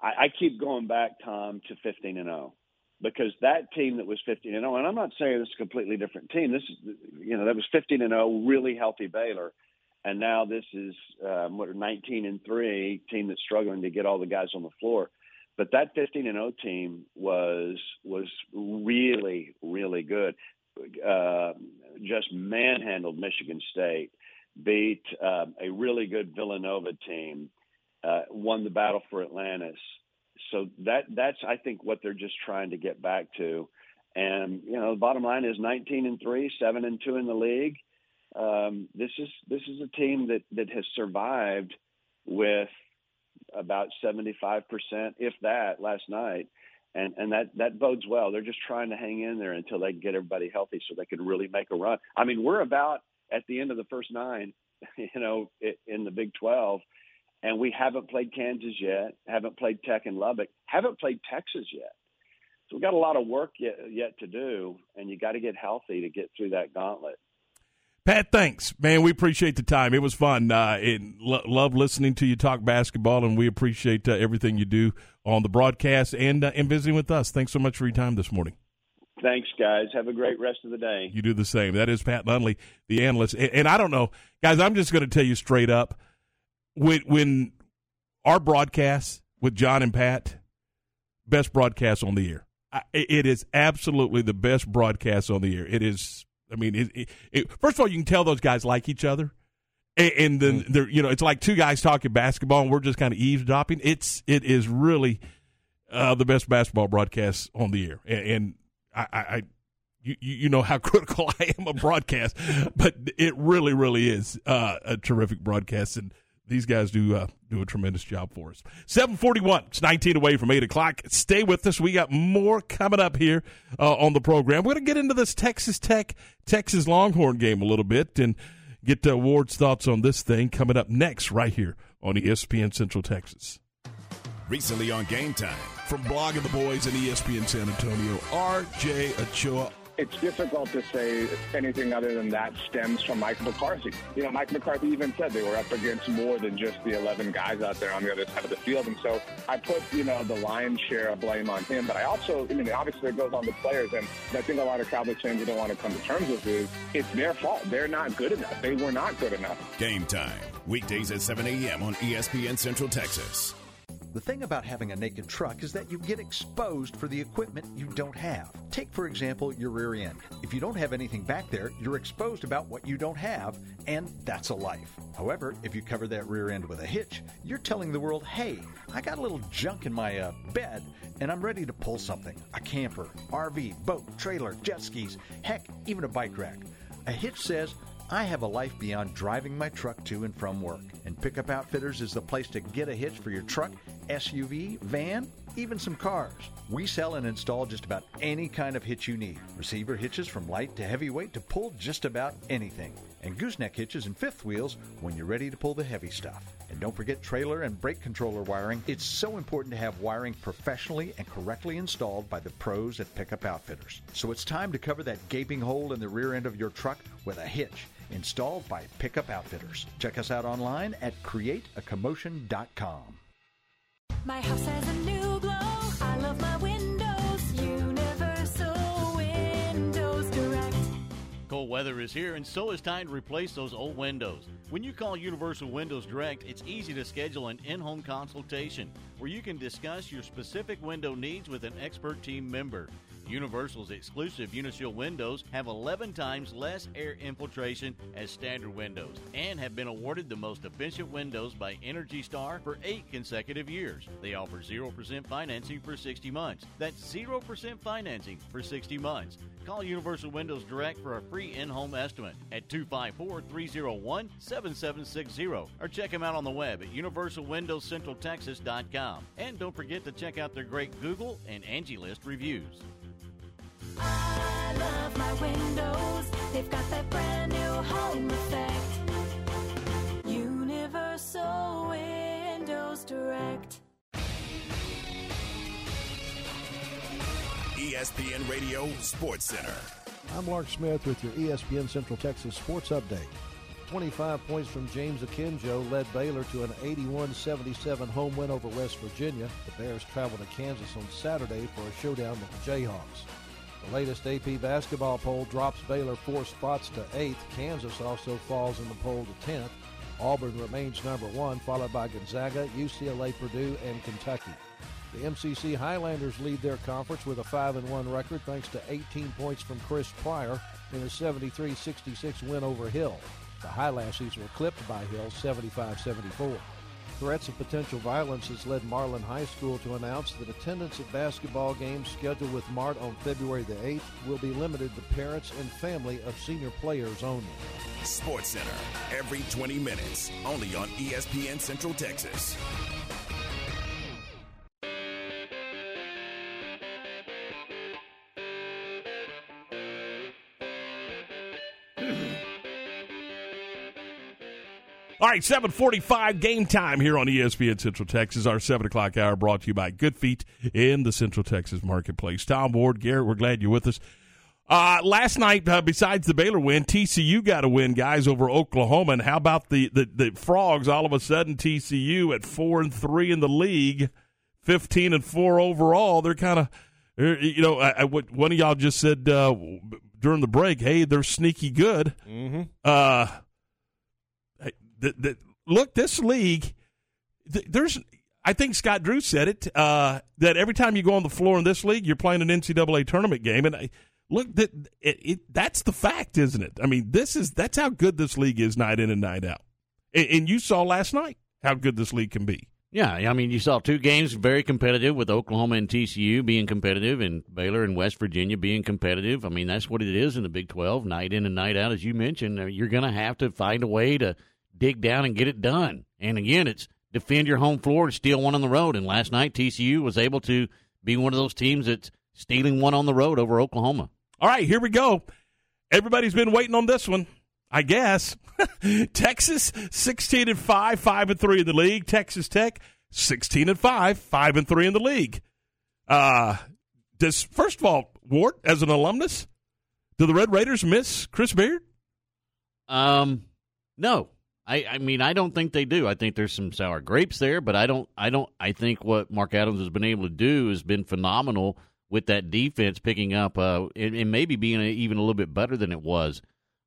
I, I keep going back, Tom, to 15 and 0 because that team that was 15 and 0, and I'm not saying this is a completely different team. This is, you know, that was 15 and 0, really healthy Baylor, and now this is um, what 19 and three team that's struggling to get all the guys on the floor. But that 15 and 0 team was was really really good. Uh, just manhandled Michigan State, beat uh, a really good Villanova team, uh, won the battle for Atlantis. So that that's I think what they're just trying to get back to. And you know, the bottom line is 19 and three, seven and two in the league. Um, this is this is a team that that has survived with about 75%, if that, last night. And, and that, that bodes well. They're just trying to hang in there until they get everybody healthy so they can really make a run. I mean, we're about at the end of the first nine, you know, in the Big 12, and we haven't played Kansas yet, haven't played Tech and Lubbock, haven't played Texas yet. So we've got a lot of work yet, yet to do, and you got to get healthy to get through that gauntlet. Pat, thanks, man. We appreciate the time. It was fun. Uh, and lo- love listening to you talk basketball, and we appreciate uh, everything you do on the broadcast and uh, and visiting with us. Thanks so much for your time this morning. Thanks, guys. Have a great rest of the day. You do the same. That is Pat Nunley, the analyst. And, and I don't know, guys. I'm just going to tell you straight up when when our broadcast with John and Pat, best broadcast on the air. It is absolutely the best broadcast on the air. It is I mean, it, it, it, first of all, you can tell those guys like each other, and, and then mm. they're you know it's like two guys talking basketball, and we're just kind of eavesdropping. It's it is really uh, the best basketball broadcast on the air, and, and I, I you, you know how critical I am of broadcast, but it really, really is uh, a terrific broadcast, and these guys do uh, do a tremendous job for us. Seven forty one. It's nineteen away from eight o'clock. Stay with us. We got more coming up here uh, on the program. We're going to get into this Texas Tech Texas Longhorn game a little bit and get Ward's thoughts on this thing coming up next right here on ESPN Central Texas. Recently on Game Time from Blogging the Boys and ESPN San Antonio, R.J. Ochoa it's difficult to say anything other than that stems from Mike McCarthy. You know, Mike McCarthy even said they were up against more than just the 11 guys out there on the other side of the field. And so I put, you know, the lion's share of blame on him. But I also, I mean, obviously it goes on the players. And I think a lot of Cowboys fans don't want to come to terms with is it's their fault. They're not good enough. They were not good enough. Game time. Weekdays at 7 a.m. on ESPN Central Texas. The thing about having a naked truck is that you get exposed for the equipment you don't have. Take, for example, your rear end. If you don't have anything back there, you're exposed about what you don't have, and that's a life. However, if you cover that rear end with a hitch, you're telling the world, hey, I got a little junk in my uh, bed, and I'm ready to pull something a camper, RV, boat, trailer, jet skis, heck, even a bike rack. A hitch says, I have a life beyond driving my truck to and from work, and Pickup Outfitters is the place to get a hitch for your truck SUV, van, even some cars. We sell and install just about any kind of hitch you need. Receiver hitches from light to heavyweight to pull just about anything. And gooseneck hitches and fifth wheels when you're ready to pull the heavy stuff. And don't forget trailer and brake controller wiring. It's so important to have wiring professionally and correctly installed by the pros at Pickup Outfitters. So it's time to cover that gaping hole in the rear end of your truck with a hitch installed by Pickup Outfitters. Check us out online at createacommotion.com. My house has a new glow. I love my windows. Universal Windows Direct. Cold weather is here, and so is time to replace those old windows. When you call Universal Windows Direct, it's easy to schedule an in home consultation where you can discuss your specific window needs with an expert team member. Universal's exclusive Uniseal windows have 11 times less air infiltration as standard windows and have been awarded the most efficient windows by Energy Star for eight consecutive years. They offer 0% financing for 60 months. That's 0% financing for 60 months. Call Universal Windows Direct for a free in home estimate at 254 301 7760 or check them out on the web at universalwindowscentraltexas.com. And don't forget to check out their great Google and Angie List reviews. I love my windows. They've got that brand new home effect. Universal Windows Direct. ESPN Radio Sports Center. I'm Mark Smith with your ESPN Central Texas Sports Update. 25 points from James Akinjo led Baylor to an 81-77 home win over West Virginia. The Bears travel to Kansas on Saturday for a showdown with the Jayhawks. The latest AP basketball poll drops Baylor four spots to eighth. Kansas also falls in the poll to 10th. Auburn remains number one, followed by Gonzaga, UCLA, Purdue, and Kentucky. The MCC Highlanders lead their conference with a 5 and 1 record thanks to 18 points from Chris Pryor in a 73 66 win over Hill. The Highlassies were clipped by Hill 75 74. Threats of potential violence has led Marlin High School to announce that attendance at basketball games scheduled with Mart on February the 8th will be limited to parents and family of senior players only. Sports Center, every 20 minutes, only on ESPN Central Texas. All right, 745 game time here on ESPN Central Texas. Our 7 o'clock hour brought to you by Good Feet in the Central Texas Marketplace. Tom Ward, Garrett, we're glad you're with us. Uh, last night, uh, besides the Baylor win, TCU got a win, guys, over Oklahoma. And how about the, the, the Frogs? All of a sudden, TCU at 4 and 3 in the league, 15 and 4 overall. They're kind of, you know, I, I, one of y'all just said uh, during the break, hey, they're sneaky good. Mm-hmm. The, the, look, this league, there's, I think Scott Drew said it, uh, that every time you go on the floor in this league, you're playing an NCAA tournament game. And I, look, that it, it, that's the fact, isn't it? I mean, this is that's how good this league is night in and night out. And, and you saw last night how good this league can be. Yeah, I mean, you saw two games very competitive with Oklahoma and TCU being competitive, and Baylor and West Virginia being competitive. I mean, that's what it is in the Big Twelve, night in and night out. As you mentioned, you're going to have to find a way to dig down and get it done. And again, it's defend your home floor and steal one on the road. And last night, TCU was able to be one of those teams that's stealing one on the road over Oklahoma. All right, here we go. Everybody's been waiting on this one, I guess. Texas, 16 and 5, 5 and 3 in the league. Texas Tech, 16 and 5, 5 and 3 in the league. Uh, does, first of all, Ward, as an alumnus, do the Red Raiders miss Chris Beard? Um, no. I, I mean I don't think they do. I think there's some sour grapes there, but I don't I don't I think what Mark Adams has been able to do has been phenomenal with that defense picking up uh, and, and maybe being a, even a little bit better than it was.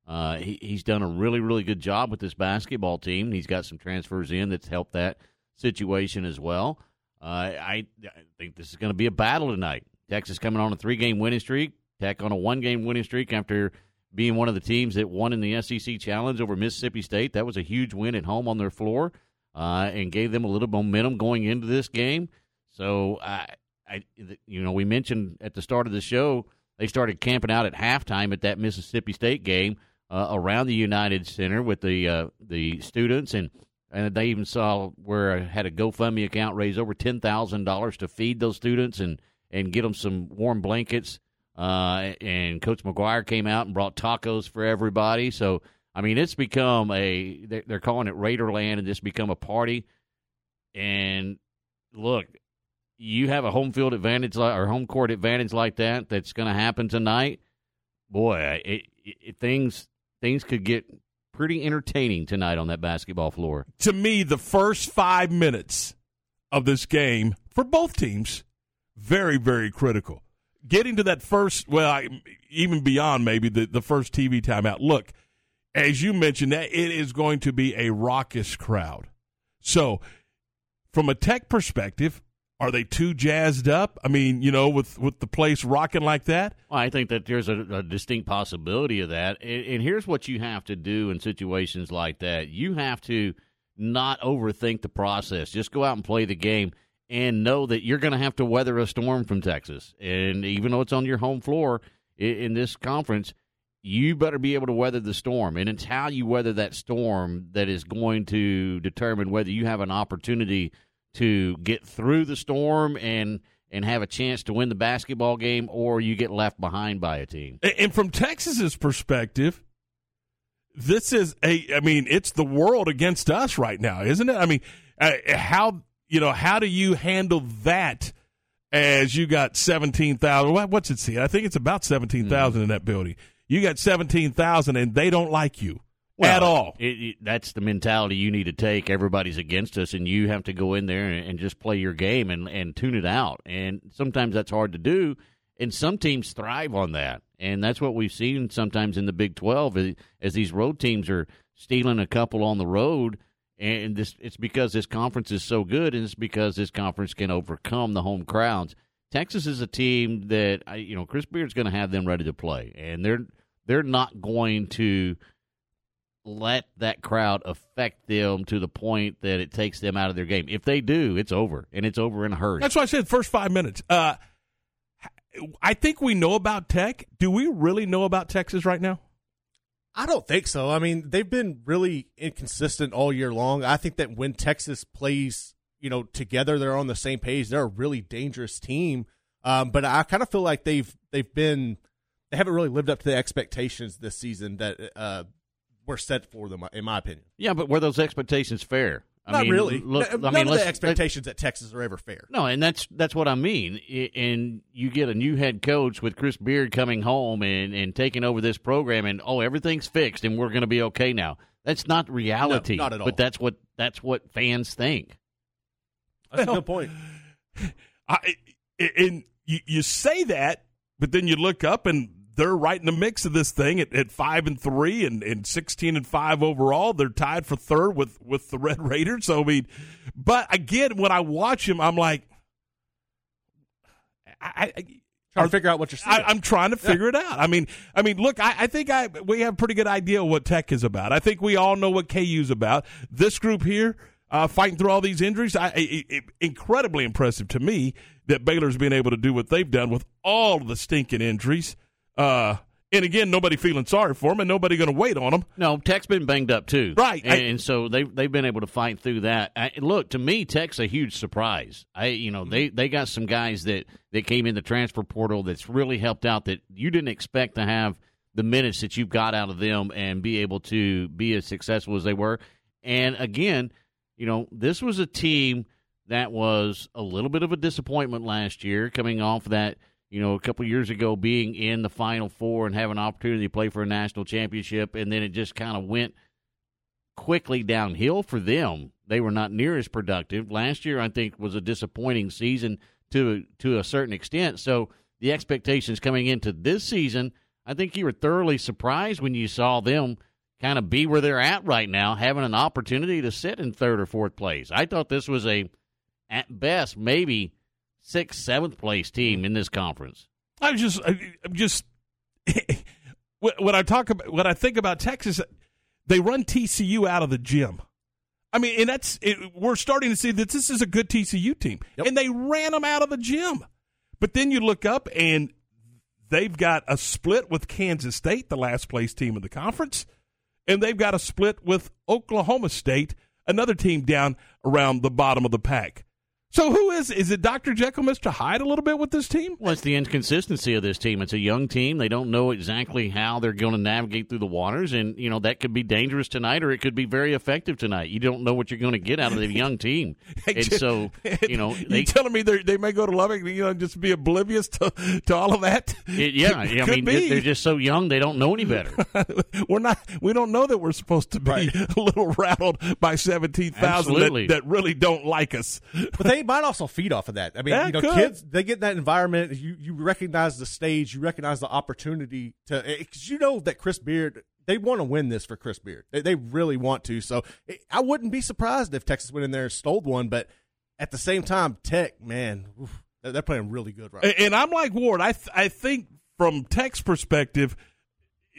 Uh, he, he's done a really really good job with this basketball team. He's got some transfers in that's helped that situation as well. Uh, I, I think this is going to be a battle tonight. Texas coming on a three game winning streak. Tech on a one game winning streak after being one of the teams that won in the SEC Challenge over Mississippi State. That was a huge win at home on their floor uh, and gave them a little momentum going into this game. So, I, I, you know, we mentioned at the start of the show they started camping out at halftime at that Mississippi State game uh, around the United Center with the uh, the students and. And they even saw where I had a GoFundMe account raise over ten thousand dollars to feed those students and, and get them some warm blankets uh, and Coach McGuire came out and brought tacos for everybody. So I mean, it's become a they're calling it Raiderland, and it's become a party. And look, you have a home field advantage or home court advantage like that. That's going to happen tonight. Boy, it, it, things things could get pretty entertaining tonight on that basketball floor. To me, the first five minutes of this game for both teams very very critical getting to that first, well, I, even beyond maybe the, the first TV timeout. Look, as you mentioned, that it is going to be a raucous crowd. So, from a tech perspective, are they too jazzed up? I mean, you know, with with the place rocking like that. Well, I think that there's a, a distinct possibility of that. And, and here's what you have to do in situations like that: you have to not overthink the process. Just go out and play the game and know that you're going to have to weather a storm from Texas. And even though it's on your home floor in, in, this conference, you better be able to weather the storm. And it's how you weather that storm that is going to determine whether you have an opportunity to get through the storm and and have a chance to win the basketball game or you get left behind by a team. And from Texas's perspective, this is a I mean, it's the world against us right now, isn't it? I mean, uh, how you know, how do you handle that as you got 17,000? What's it see? I think it's about 17,000 mm. in that building. You got 17,000 and they don't like you. at all. It, it, that's the mentality you need to take. Everybody's against us, and you have to go in there and, and just play your game and, and tune it out. And sometimes that's hard to do, and some teams thrive on that. And that's what we've seen sometimes in the Big 12 as, as these road teams are stealing a couple on the road. And this it's because this conference is so good, and it's because this conference can overcome the home crowds. Texas is a team that you know Chris Beard's going to have them ready to play, and they're they're not going to let that crowd affect them to the point that it takes them out of their game. If they do, it's over, and it's over in a hurry. That's why I said first five minutes. Uh, I think we know about Tech. Do we really know about Texas right now? I don't think so. I mean, they've been really inconsistent all year long. I think that when Texas plays, you know, together, they're on the same page. They're a really dangerous team. Um, but I kind of feel like they've they've been they haven't really lived up to the expectations this season that uh, were set for them, in my opinion. Yeah, but were those expectations fair? I Not mean, really. Look, None I mean, of the expectations at Texas are ever fair. No, and that's that's what I mean. And you get a new head coach with Chris Beard coming home and, and taking over this program, and oh, everything's fixed, and we're going to be okay now. That's not reality. No, not at all. But that's what that's what fans think. That's a Well, good point. I, and you, you say that, but then you look up and they're right in the mix of this thing at, at five and three and, and sixteen and five overall. They're tied for third with with the Red Raiders. So I mean, but again, when I watch him, I'm like, I. I Trying to figure out what you're saying. I, I'm trying to figure it out. I mean, I mean, look, I, I think I we have a pretty good idea what Tech is about. I think we all know what KU's about. This group here, uh, fighting through all these injuries, I, I, I- incredibly impressive to me that Baylor's been able to do what they've done with all the stinking injuries. Uh, and again, nobody feeling sorry for them, and nobody going to wait on them. No, Tech's been banged up too, Right. And, I- and so they they've been able to fight through that. I, look, to me, Tech's a huge surprise. I you know they they got some guys that that came in the transfer portal that's really helped out that you didn't expect to have the minutes that you've got out of them and be able to be as successful as they were. And again, you know, this was a team that was a little bit of a disappointment last year, coming off that you know, a couple years ago being in the Final Four and having an opportunity to play for a national championship, and then it just kind of went quickly downhill for them. They were not near as productive. Last year, I think, was a disappointing season to to a certain extent. So the expectations coming into this season, I think you were thoroughly surprised when you saw them kind of be where they're at right now, having an opportunity to sit in third or fourth place. I thought this was a, at best, maybe sixth, seventh place team in this conference. I was just, I, I'm just when when I talk about when I think about Texas, they run TCU out of the gym. I mean, and that's it, we're starting to see that this is a good TCU team, and they ran them out of the gym. But then you look up and they've got a split with Kansas State, the last place team in the conference, and they've got a split with Oklahoma State, another team down around the bottom of the pack. So who is is it? Dr. Jekyll, Mister Hyde, a little bit with this team? Well, it's the inconsistency of this team. It's a young team. They don't know exactly how they're going to navigate through the waters, and you know that could be dangerous tonight, or it could be very effective tonight. You don't know what you're going to get out of the young team, and so you know you they. telling me they they may go to Lubbock, you know, just be oblivious to to all of that? It, yeah, I mean be. they're just so young; they don't know any better. we're not. We don't know that we're supposed to be a little rattled by seventeen thousand that, that really don't like us. But they might also feed off of that. I mean, Yeah, you know, could. kids they get that environment. You you recognize the stage, you recognize the opportunity to eh, because you know that Chris Beard they want to win this for Chris Beard. They, they really want to. So it, I wouldn't be surprised if Texas went in there and stole one. But at the same time, Tech man, oof, they're, playing really good right. And I'm like Ward. I th- I think from Tech's perspective,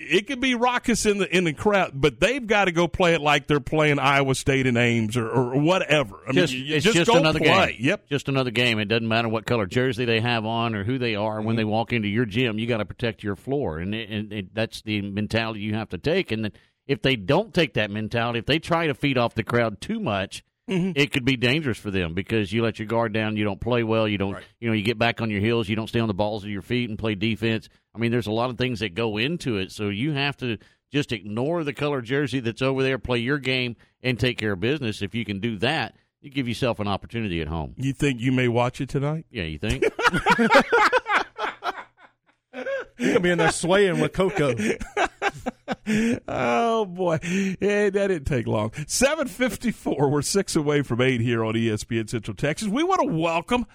it could be raucous in the in the crowd, but they've got to go play it like they're playing Iowa State in Ames or, or whatever. I just, mean, it's just, just, go another play. game. Yep. just another game. It doesn't matter what color jersey they have on or who they are. When they Mm-hmm. walk into your gym, you got to protect your floor, and, it, and it, that's the mentality you have to take. And then if they don't take that mentality, if they try to feed off the crowd too much. Mm-hmm. It could be dangerous for them because you let your guard down, you don't play well, you don't, you know, you get back on your heels, you don't stay on the balls of your feet and play defense. I mean, there's a lot of things that go into it, so you have to just ignore the color jersey that's over there, play your game, and take care of business. If you can do that, you give yourself an opportunity at home. You think you may watch it tonight? Yeah, you think? You're gonna be in there swaying with Coco. oh boy, yeah, that didn't take long. Seven fifty-four. We're six away from eight here on ESPN Central Texas. We want to welcome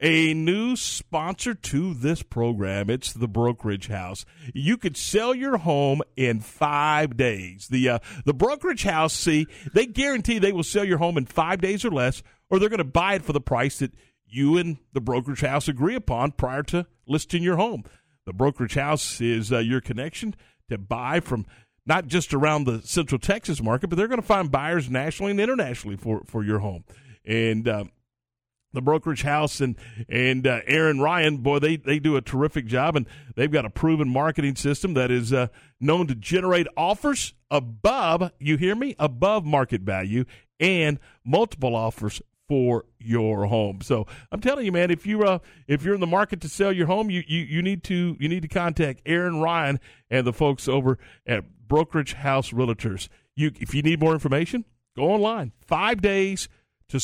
a new sponsor to this program. It's the Brokerage House. You could sell your home in five days. The uh, the Brokerage House, see, they guarantee they will sell your home in five days or less, or they're going to buy it for the price that you and the Brokerage House agree upon prior to listing your home. The Brokerage House is uh, your connection to buy from not just around the Central Texas market, but they're going to find buyers nationally and internationally for, for your home. And uh, the brokerage house and and uh, Aaron Ryan, boy, they they do a terrific job, and they've got a proven marketing system that is uh, known to generate offers above. You hear me? Above market value and multiple offers for your home. So I'm telling you, man, if you uh, if you're in the market to sell your home, you, you you need to you need to contact Aaron Ryan and the folks over at Brokerage House Realtors. You if you need more information, go online. Five days to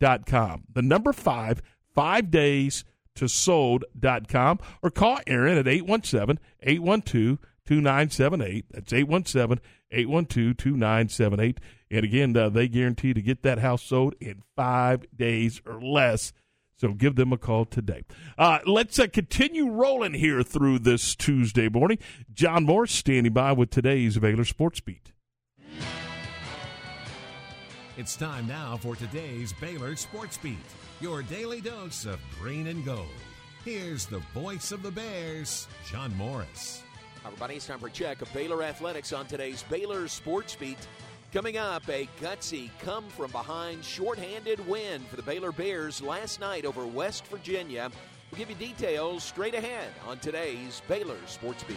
sold.com. The number five, five days to sold.com or call Aaron at 817 812 2978. That's 817 812 2978. And again, uh, they guarantee to get that house sold in five days or less. So give them a call today. Uh, let's uh, continue rolling here through this Tuesday morning. John Morris standing by with today's Baylor Sports Beat. It's time now for today's Baylor Sports Beat, your daily dose of green and gold. Here's the voice of the Bears, John Morris. Everybody. It's time for a check of Baylor Athletics on today's Baylor Sports Beat. Coming up, a gutsy come from behind shorthanded win for the Baylor Bears last night over West Virginia. We'll give you details straight ahead on today's Baylor Sports Beat.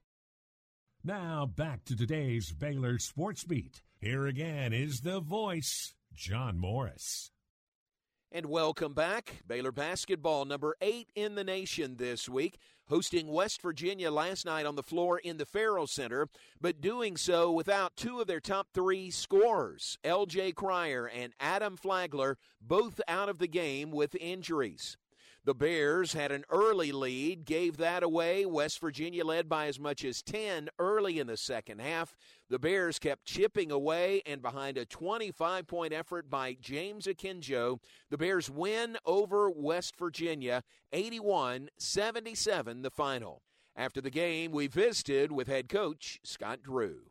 Now back to today's Baylor Sports Beat. Here again is the voice, John Morris. And welcome back. Baylor basketball, number eight in the nation this week, hosting West Virginia last night on the floor in the Ferrell Center, but doing so without two of their top three scorers, L.J. Cryer and Adam Flagler, both out of the game with injuries. The Bears had an early lead, gave that away. West Virginia led by as much as 10 early in the second half. The Bears kept chipping away, and behind a 25 point effort by James Akinjo, the Bears win over West Virginia 81 77, the final. After the game, we visited with head coach Scott Drew.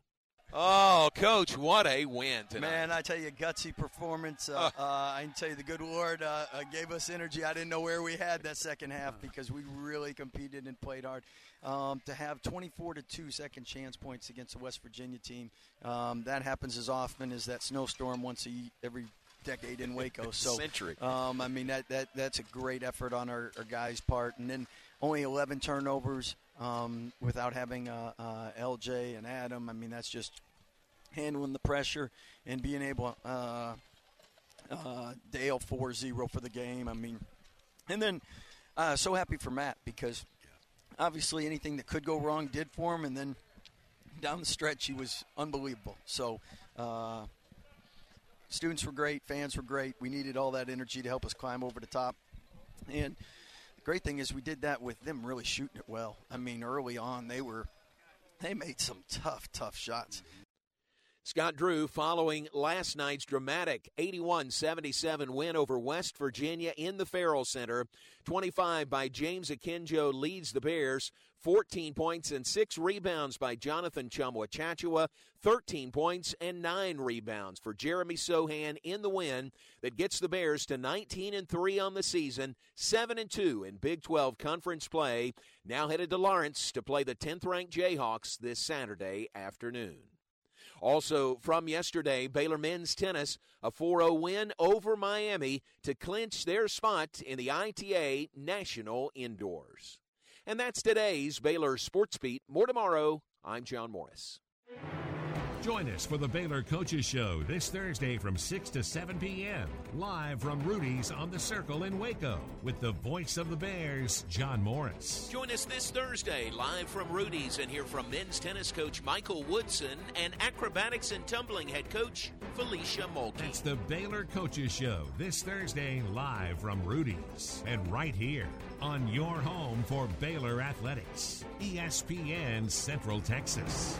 Oh, coach, what a win tonight. Man, I tell you, gutsy performance. Uh, uh, I can tell you, the good Lord uh, uh, gave us energy. I didn't know where we had that second half because we really competed and played hard. Um, to have 24 to 2 second chance points against the West Virginia team, um, that happens as often as that snowstorm once a, every decade in Waco. So, Century. Um, I mean, that, that that's a great effort on our, our guys' part. And then only 11 turnovers um, without having uh, uh, LJ and Adam. I mean, that's just handling the pressure and being able uh, uh, Dale 4-0 for the game. I mean, and then uh, so happy for Matt because obviously anything that could go wrong did for him, and then down the stretch he was unbelievable. So. Uh, students were great, fans were great. We needed all that energy to help us climb over the top. And great thing is we did that with them really shooting it well. I mean, early on they were they made some tough, tough shots. Scott Drew following last night's dramatic 81 77 win over West Virginia in the Ferrell Center. 25 by James Akinjo leads the Bears. 14 points and 6 rebounds by Jonathan Tchamwa Tchatchoua. 13 points and 9 rebounds for Jeremy Sochan in the win that gets the Bears to 19 and 3 on the season, 7 and 2 in Big 12 conference play. Now headed to Lawrence to play the 10th ranked Jayhawks this Saturday afternoon. Also from yesterday, Baylor men's tennis, a 4 0 win over Miami to clinch their spot in the ITA National Indoors. And that's today's Baylor Sports Beat. More tomorrow. I'm John Morris. Join us for the Baylor Coaches Show this Thursday from 6 to 7 p.m. Live from Rudy's on the Circle in Waco with the voice of the Bears, John Morris. Join us this Thursday live from Rudy's and hear from men's tennis coach Michael Woodson and acrobatics and tumbling head coach Felicia Mulkey. It's the Baylor Coaches Show this Thursday live from Rudy's and right here on your home for Baylor Athletics, ESPN Central Texas.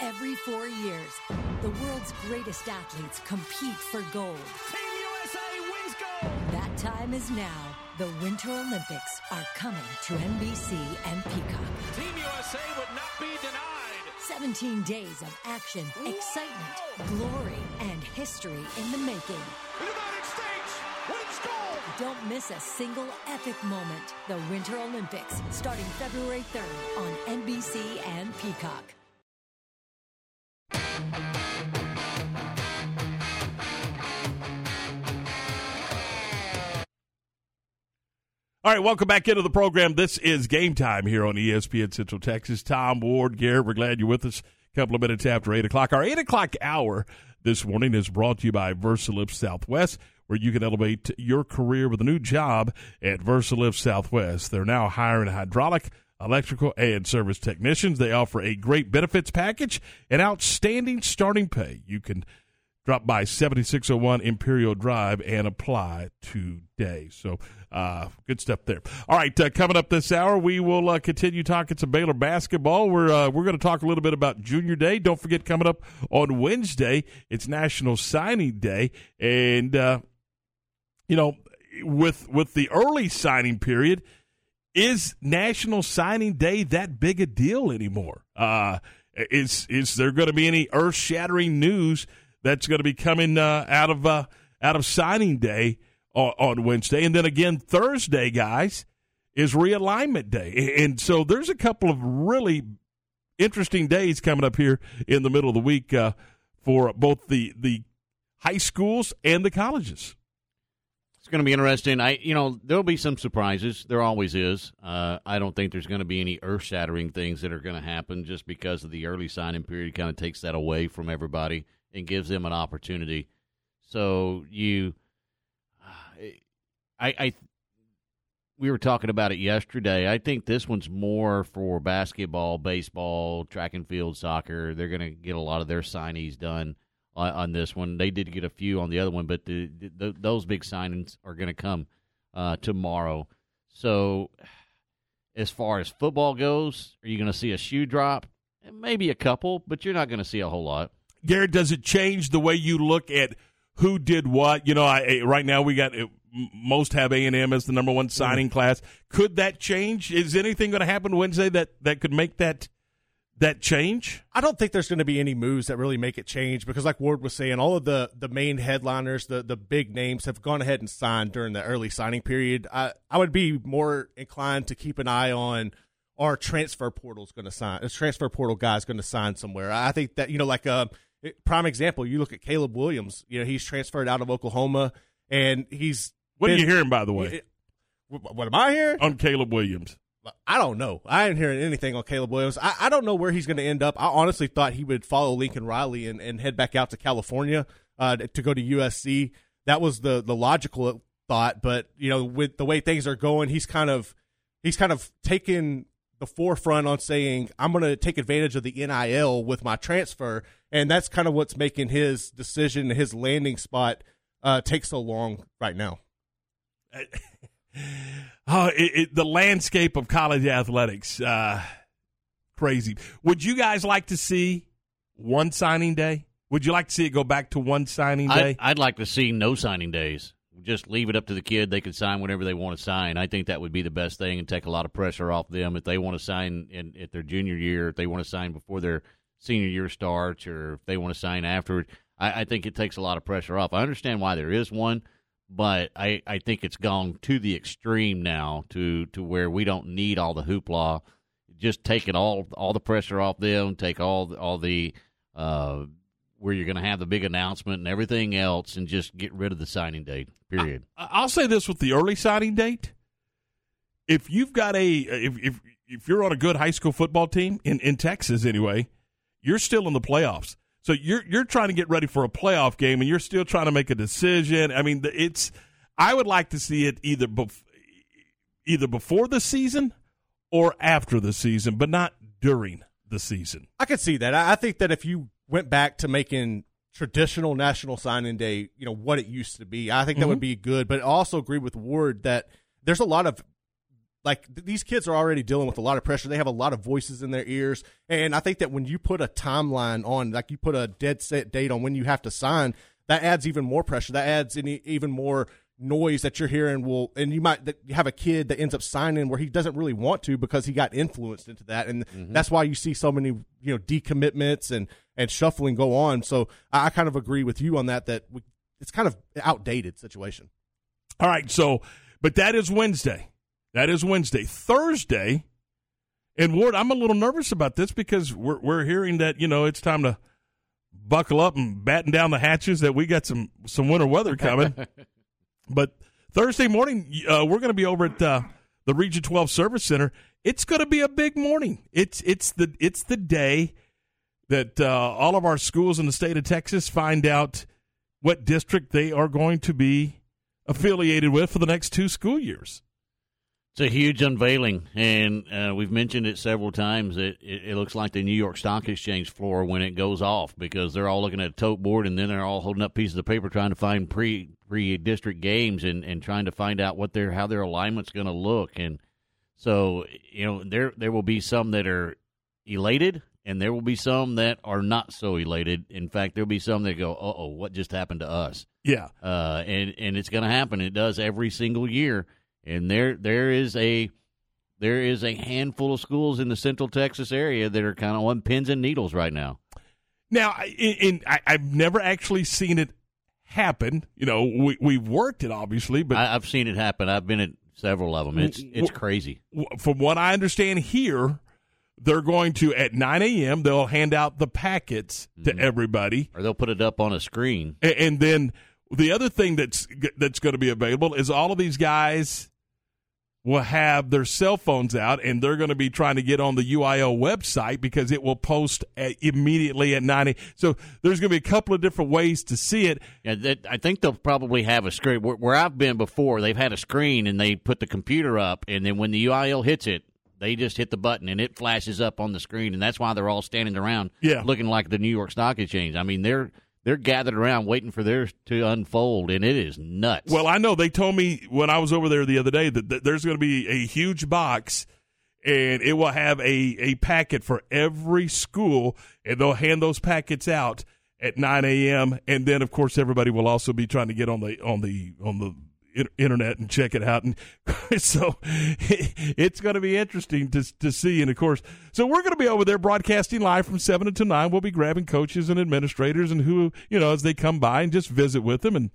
Every four years, the world's greatest athletes compete for gold. Team USA wins gold! That time is now. The Winter Olympics are coming to NBC and Peacock. Team USA would not be denied. 17 days of action, Whoa! excitement, glory, and history in the making. United States wins gold! Don't miss a single epic moment. The Winter Olympics, starting February 3rd on NBC and Peacock. All right, welcome back into the program. This is game time here on ESPN Central Texas. Tom Ward, Garrett, we're glad you're with us. A couple of minutes after 8 o'clock. Our 8 o'clock hour this morning is brought to you by VersaLift Southwest, where you can elevate your career with a new job at VersaLift Southwest. They're now hiring hydraulic, electrical, and service technicians. They offer a great benefits package and outstanding starting pay. You can drop by 7601 Imperial Drive and apply today. So, uh, good stuff there. All right, uh, coming up this hour, we will uh, continue talking some Baylor basketball. We're uh, we're going to talk a little bit about Junior Day. Don't forget, coming up on Wednesday, it's National Signing Day, and uh, you know, with with the early signing period, is National Signing Day that big a deal anymore? Uh, is is there going to be any earth shattering news? that's going to be coming uh, out of uh, out of signing day on, on, Wednesday, and then again Thursday, guys, is realignment day, and so there's a couple of really interesting days coming up here in the middle of the week uh, for both the the high schools and the colleges. It's going to be interesting. I, you know, there'll be some surprises. There always is. Uh, I don't think there's going to be any earth-shattering things that are going to happen just because of the early signing period. Kind of takes that away from everybody and gives them an opportunity. So you, I, I, we were talking about it yesterday. I think this one's more for basketball, baseball, track and field, soccer. They're going to get a lot of their signees done on, on, this one. They did get a few on the other one, but the, the, those big signings are going to come uh, tomorrow. So, as far as football goes, are you going to see a shoe drop? Maybe a couple, but you're not going to see a whole lot. Garrett, does it change the way you look at who did what? You know, I, right now we got most have A and M as the number one signing mm-hmm. class. Could that change? Is anything going to happen Wednesday that that could make that that change? I don't think there's going to be any moves that really make it change because, like Ward was saying, all of the the main headliners, the the big names, have gone ahead and signed during the early signing period. I I would be more inclined to keep an eye on our transfer portal's going to sign. A transfer portal guy's going to sign somewhere. I think that you know, like um, a prime example, you look at Caleb Williams. You know, he's transferred out of Oklahoma, and he's. What been, are you hearing, by the way? What, what am I hearing on Caleb Williams? I don't know. I ain't hearing anything on Caleb Williams. I, I don't know where he's going to end up. I honestly thought he would follow Lincoln Riley and, and head back out to California uh, to go to USC. That was the the logical thought, but you know, with the way things are going, he's kind of he's kind of taken the forefront on saying I'm going to take advantage of the NIL with my transfer, and that's kind of what's making his decision, his landing spot, uh, take so long right now. Oh, it, it, the landscape of college athletics, uh, crazy. Would you guys like to see one signing day? Would you like to see it go back to one signing day? I'd, I'd like to see no signing days. Just leave it up to the kid. They can sign whenever they want to sign. I think that would be the best thing and take a lot of pressure off them if they want to sign in at their junior year, if they want to sign before their senior year starts, or if they want to sign afterward. I, I think it takes a lot of pressure off. I understand why there is one but I, I think it's gone to the extreme now to, to where we don't need all the hoopla. Just take it all all the pressure off them. Take all all the uh, where you're going to have the big announcement and everything else, and just get rid of the signing date. Period. I, I'll say this with the early signing date: if you've got a if if if you're on a good high school football team in in Texas anyway, you're still in the playoffs. So you're you're trying to get ready for a playoff game, and you're still trying to make a decision. I mean, it's. I would like to see it either bef- either before the season or after the season, but not during the season. I could see that. I think that if you went back to making traditional National Signing Day, you know what it used to be, I think that Mhm. would be good. But I also agree with Ward that there's a lot of like th- these kids are already dealing with a lot of pressure. They have a lot of voices in their ears, and I think that when you put a timeline on, like you put a dead set date on when you have to sign, that adds even more pressure. That adds any even more noise that you're hearing. Will and you might you have a kid that ends up signing where he doesn't really want to because he got influenced into that, and mm-hmm. that's why you see so many you know decommitments and and shuffling go on. So I, I kind of agree with you on that. That we, it's kind of outdated situation. All right, so but that is Wednesday. That is Wednesday. Thursday, and Ward, I'm a little nervous about this because we're we're hearing that you know it's time to buckle up and batten down the hatches. That we got some some winter weather coming. but Thursday morning, uh, we're going to be over at uh, the Region 12 Service Center. It's going to be a big morning. It's it's the it's the day that uh, all of our schools in the state of Texas find out what district they are going to be affiliated with for the next two school years. It's a huge unveiling, and uh, we've mentioned it several times. It, it, it looks like the New York Stock Exchange floor when it goes off because they're all looking at a tote board and then they're all holding up pieces of paper trying to find pre pre district games and, and trying to find out what their how their alignment's going to look. And so you know there there will be some that are elated and there will be some that are not so elated. In fact, there'll be some that go, "Uh oh, what just happened to us?" Yeah. uh, and and it's going to happen. It does every single year. And there there is a there is a handful of schools in the Central Texas area that are kind of on pins and needles right now. Now, I- in, in I, I've never actually seen it happen. You know, we we've worked it obviously, but I, I've seen it happen. I've been at several of them. It's it's crazy. w- from what I understand here, they're going to at 9 a.m. They'll hand out the packets to mm-hmm. everybody, or they'll put it up on a screen. A- and then the other thing that's that's going to be available is all of these guys will have their cell phones out and they're going to be trying to get on the UIL website because it will post at, immediately at 9 a.m. So there's going to be a couple of different ways to see it. Yeah, that, I think they'll probably have a screen. Where, where I've been before, they've had a screen and they put the computer up, and then when the UIL hits it, they just hit the button and it flashes up on the screen, and that's why they're all standing around, Yeah. looking like the New York Stock Exchange. I mean, they're they're gathered around waiting for theirs to unfold, and it is nuts. Well, I know they told me when I was over there the other day that, that there's going to be a huge box and it will have a, a packet for every school and they'll hand those packets out at 9 a.m. And then, of course, everybody will also be trying to get on the on the on the internet and check it out. And so it's going to be interesting to to see. And of course, so we're going to be over there broadcasting live from seven to nine. We'll be grabbing coaches and administrators and who you know as they come by and just visit with them and.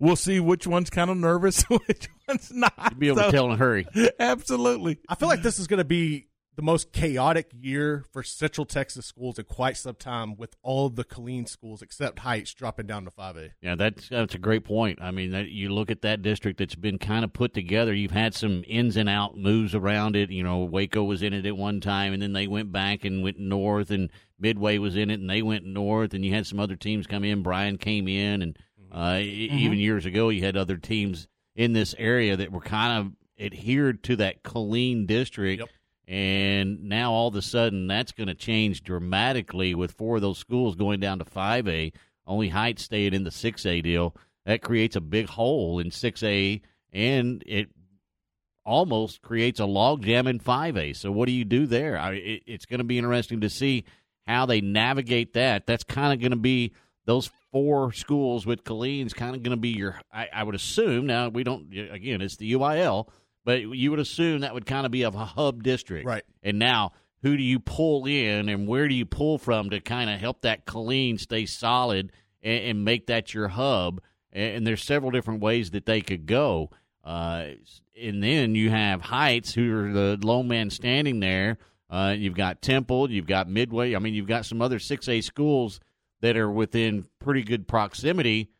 We'll see which one's kind of nervous, which one's not. You'll be able So- to tell in a hurry. Absolutely. I feel like this is going to be the most chaotic year for Central Texas schools in quite some time, with all the Killeen schools except Heights dropping down to five A. Yeah, that's that's a great point. I mean, that, you look at that district that's been kind of put together. You've had some ins and out moves around it. You know, Waco was in it at one time, and then they went back and went north, and Midway was in it, and they went north, and you had some other teams come in. Bryan came in, and uh, e- Mm-hmm. even years ago, you had other teams in this area that were kind of adhered to that Killeen district. And now all of a sudden, that's going to change dramatically with four of those schools going down to 5A. Only Heights staying in the 6A deal. That creates a big hole in 6A, and it almost creates a logjam in 5A. So, what do you do there? I, it, it's going to be interesting to see how they navigate that. That's kind of going to be those four schools with Killeen's kind of going to be your, I, I would assume. Now, we don't, again, it's the UIL, but you would assume that would kind of be a hub district. Right. And now, who do you pull in and where do you pull from to kind of help that Killeen stay solid and, and make that your hub? And, and there's several different ways that they could go. Uh, and then you have Heights, who are the lone man standing there. Uh, you've got Temple, you've got Midway. I mean, you've got some other 6A schools that are within pretty good proximity.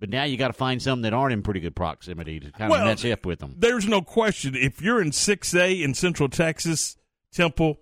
But now you got to find some that aren't in pretty good proximity to kind Well, of match up with them. There's no question. If you're in 6A in Central Texas, Temple,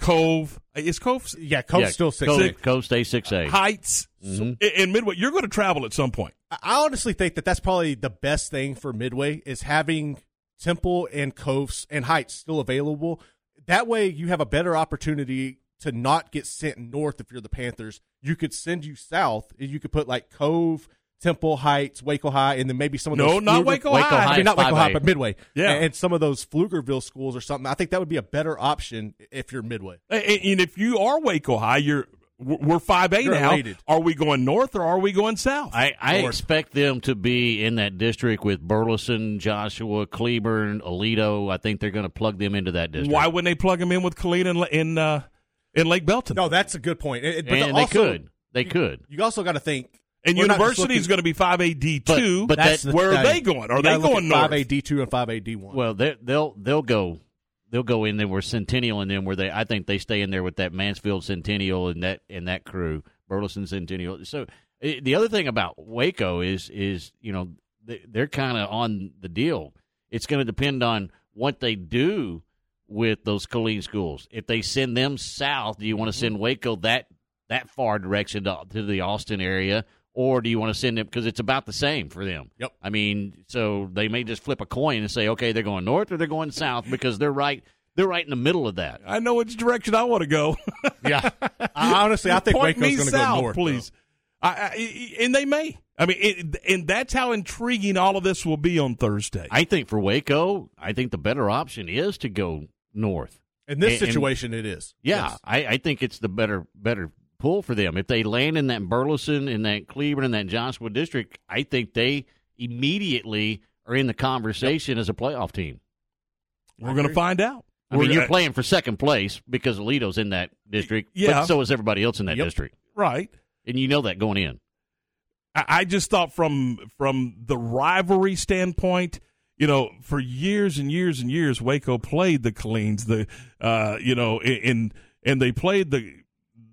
Cove, is Cove? Yeah, Cove's Yeah, still six Cove, A. Cove stay 6A. Heights, Mhm. and Midway, you're going to travel at some point. I I honestly think that that's probably the best thing for Midway is having Temple and Coves and Heights still available. That way, you have a better opportunity to not get sent north if you're the Panthers. You could send you south. And you could put like Cove, Temple Heights, Waco High, and then maybe some of those. No, not Pfluger- Waco Waco High. I mean, not Waco High, but Midway. Yeah. and, and some of those Pflugerville schools or something. I think that would be a better option if you're Midway. And, and if you are Waco High, you're we're 5A now. elated. Are we going north or are we going south? I, I expect them to be in that district with Burleson, Joshua, Cleburne, Aledo. I think they're going to plug them into that district. Why wouldn't they plug them in with Killeen in in, uh, in Lake Belton? No, that's a good point. It- it- but and also- they could. They could. You also got to think. And we're not just University is going to be 5A D2. But- but That's that- the where are they going? Are they gotta going north? Five A D two and five A D one. Well, they, they'll they'll go they'll go in there where Centennial and them where they I think they stay in there with that Mansfield Centennial and that and that crew Burleson Centennial. So eh, the other thing about Waco is is you know they, they're kind of on the deal. It's going to depend on what they do with those Killeen schools. If they send them south, do you want to send Waco that that far direction to, to the Austin area? Or do you want to send them because it's about the same for them? Yep. I mean, so they may just flip a coin and say, okay, they're going north or they're going south because they're right. They're right in the middle of that. I know which direction I want to go. yeah, I, honestly, I think Point Waco's me going to go north. please. I, I, and they may. I mean, it, and that's how intriguing all of this will be on Thursday. I think for Waco, I think the better option is to go north. though. In this And- and- situation, it is. Yeah, Yes. I, I think it's the better better pull for them. If they land in that Burleson, in that Cleburne, in that Joshua district, I think they immediately are in the conversation as a playoff team. We're going to find out. I mean, We're- you're playing for second place because Aledo's in that district, Yeah. but so is everybody else in that Yep. district, right. and you know that going in. I, I just thought from from the rivalry standpoint, you know, for years and years and years, Waco played the Killeens, the uh, you know, in and they played the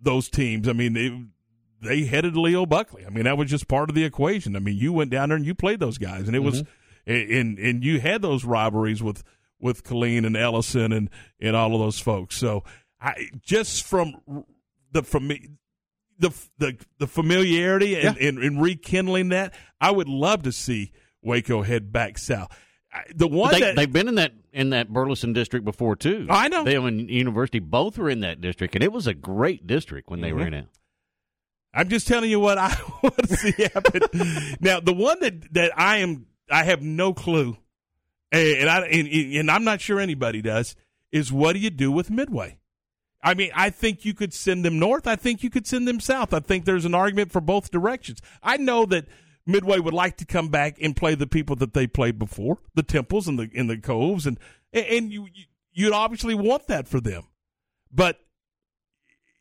those teams. I mean, they they headed Leo Buckley. I mean, that was just part of the equation. I mean, you went down there and you played those guys, and it was mm-hmm. and and you had those rivalries with with Killeen and Ellison and and all of those folks. So I just from the from me the the the familiarity and, and, and rekindling that, I would love to see Waco head back south. The one But they, that they've been in that in that Burleson district before too. I know. They and University both were in that district, and it was a great district when they were Mhm. in it. I'm just telling you what I want to see happen. now, the one that that I am I have no clue, and, and I and, and I'm not sure anybody does is what do you do with Midway? I mean, I think you could send them north. I think you could send them south. I think there's an argument for both directions. I know that Midway would like to come back and play the people that they played before, the Temples and the in the Coves, and and you you'd obviously want that for them, but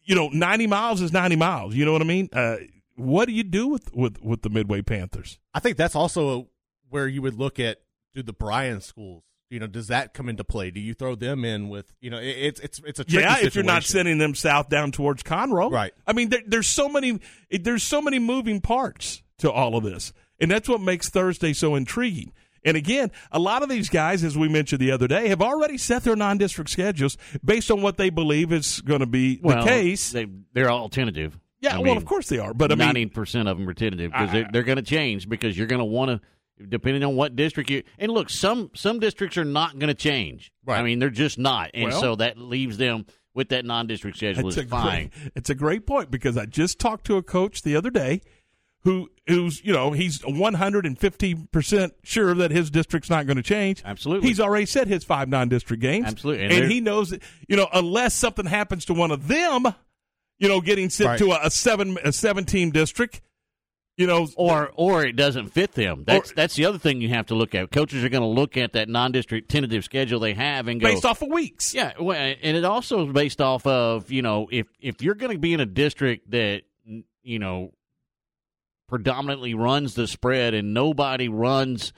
you know, ninety miles is ninety miles. You know what I mean? Uh, what do you do with with with the Midway Panthers? I think that's also where you would look at do the Bryan schools. You know, does that come into play? Do you throw them in with you know? It, it's it's it's a tricky yeah. If you're not sending them south down towards Conroe, Right. I mean, there, there's so many there's so many moving parts to all of this, and that's what makes Thursday so intriguing. And again, a lot of these guys, as we mentioned the other day, have already set their non-district schedules based on what they believe is going to be Well, the case. They they're all tentative. Yeah, well, of course they are, but I mean- ninety percent of them are tentative because they're, they're going to change because you're going to want to depending on what district you and look some some districts are not going to change. I mean, they're just not, and Well- so that leaves them with that non-district schedule It's is fine. Great, it's a great point because I just talked to a coach the other day who who's you know he's 150 percent sure that his district's not going to change. Absolutely, he's already set his five non-district games. Absolutely, and, and he knows that you know unless something happens to one of them, you know, getting sent Right. to a, a seven a seven team district, you know, or or it doesn't fit them. That's that's the other thing you have to look at. Coaches are going to look at that non-district tentative schedule they have and go based off of weeks. Yeah, well, and it also is based off of you know if if you're going to be in a district that you know predominantly runs the spread and nobody runs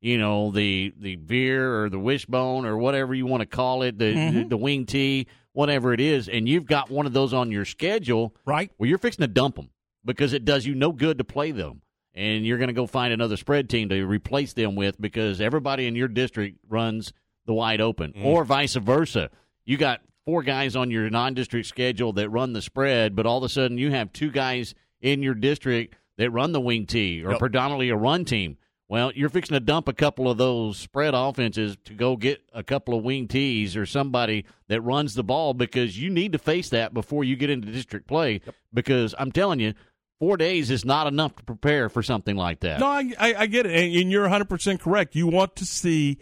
you know the the veer or the wishbone or whatever you want to call it the Mhm. the wing tee whatever it is and you've got one of those on your schedule right well you're fixing to dump them because it does you no good to play them and you're going to go find another spread team to replace them with because everybody in your district runs the wide open Mm. or vice versa you got four guys on your non-district schedule that run the spread but all of a sudden you have two guys in your district that run the wing tee or Yep. predominantly a run team well, you're fixing to dump a couple of those spread offenses to go get a couple of wing tees or somebody that runs the ball because you need to face that before you get into district play. Because I'm telling you, four days is not enough to prepare for something like that. No, I, I, I get it, and, and you're 100 percent correct. You want to see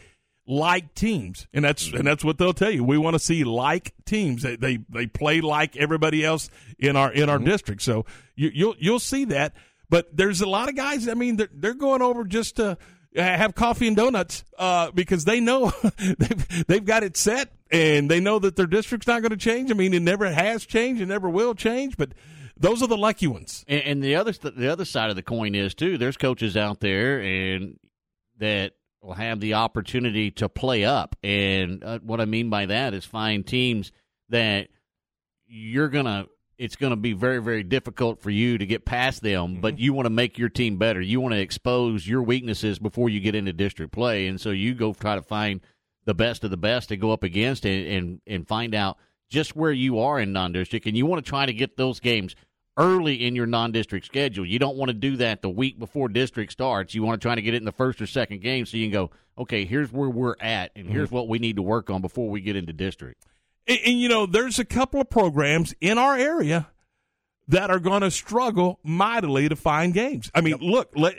like teams, and that's mm-hmm. and that's what they'll tell you. We want to see like teams. They they, they play like everybody else in our in our mm-hmm. district. So you, you'll you'll see that. But there's a lot of guys. I mean, they're they're going over just to have coffee and donuts uh, because they know they've, they've got it set and they know that their district's not going to change. I mean, it never has changed, it never will change. But those are the lucky ones. And, and the other the other side of the coin is too. There's coaches out there and that will have the opportunity to play up. And uh, what I mean by that is find teams that you're gonna. It's going to be very, very difficult for you to get past them, but mm-hmm. you want to make your team better. You want to expose your weaknesses before you get into district play, and so you go try to find the best of the best to go up against and and, and find out just where you are in non-district, and you want to try to get those games early in your non-district schedule. You don't want to do that the week before district starts. You want to try to get it in the first or second game so you can go, okay, here's where we're at, and mm-hmm. here's what we need to work on before we get into district. And, and, you know, there's a couple of programs in our area that are going to struggle mightily to find games. I mean, look, let,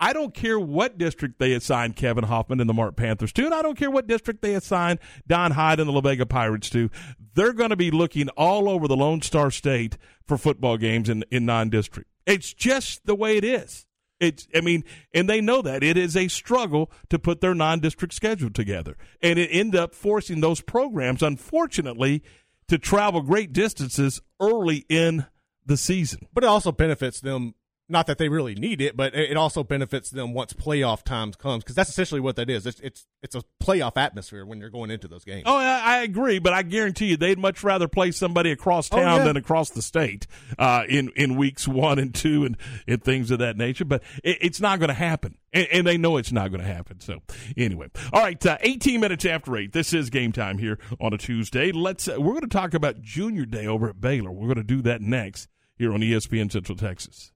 I don't care what district they assign Kevin Hoffman and the Mart Panthers to, and I don't care what district they assign Don Hyde and the La Vega Pirates to. They're going to be looking all over the Lone Star State for football games in, in non-district. It's just the way it is. It's, I mean, and they know that it is a struggle to put their non-district schedule together, and it ended up forcing those programs, unfortunately, to travel great distances early in the season. But it also benefits them. Not that they really need it, but it also benefits them once playoff times comes because that's essentially what that is. It's it's it's a playoff atmosphere when you're going into those games. Oh, I, I agree, but I guarantee you they'd much rather play somebody across Oh, town yeah. than across the state uh, in in weeks one and two and, and things of that nature. But it, it's not going to happen, and, and they know it's not going to happen. So anyway, all right, uh, 18 minutes after eight. This is game time here on a Tuesday. Let's uh, we're going to talk about Junior Day over at Baylor. We're going to do that next here on ESPN Central Texas.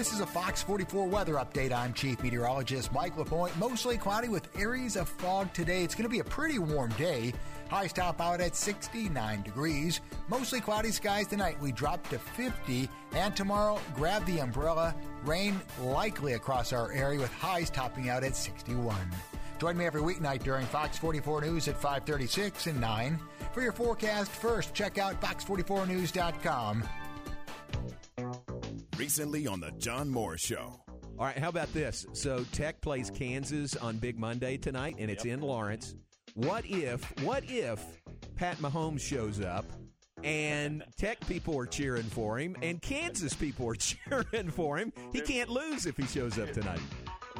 This is a Fox 44 weather update. I'm Chief Meteorologist Mike LaPointe. Mostly cloudy with areas of fog today. It's going to be a pretty warm day. Highs top out at 69 degrees. Mostly cloudy skies tonight. We drop to 50. And tomorrow, grab the umbrella. Rain likely across our area with highs topping out at 61. Join me every weeknight during Fox 44 News at 536 and 9. For your forecast first, check out fox44news.com. recently on the John Moore Show. All right, how about this? So Tech plays Kansas on Big Monday tonight, and it's in Lawrence. What if? What if Pat Mahomes shows up? And Tech people are cheering for him, and Kansas people are cheering for him. He can't lose if he shows up tonight.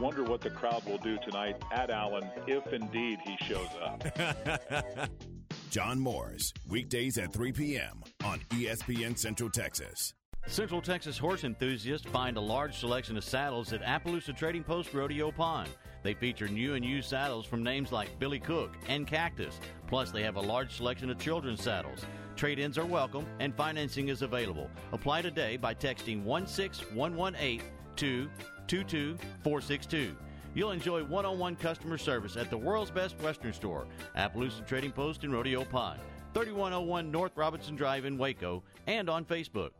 Wonder what the crowd will do tonight at Allen if indeed he shows up. John Moore's weekdays at 3 p.m. on ESPN Central Texas. Central Texas horse enthusiasts find a large selection of saddles at Appaloosa Trading Post Rodeo Pond. They feature new and used saddles from names like Billy Cook and Cactus. Plus, they have a large selection of children's saddles. Trade ins are welcome and financing is available. Apply today by texting 16118 to 22462. You'll enjoy one on one customer service at the world's best Western store, Appaloosa Trading Post in Rodeo Pond, 3101 North Robinson Drive in Waco, and on Facebook.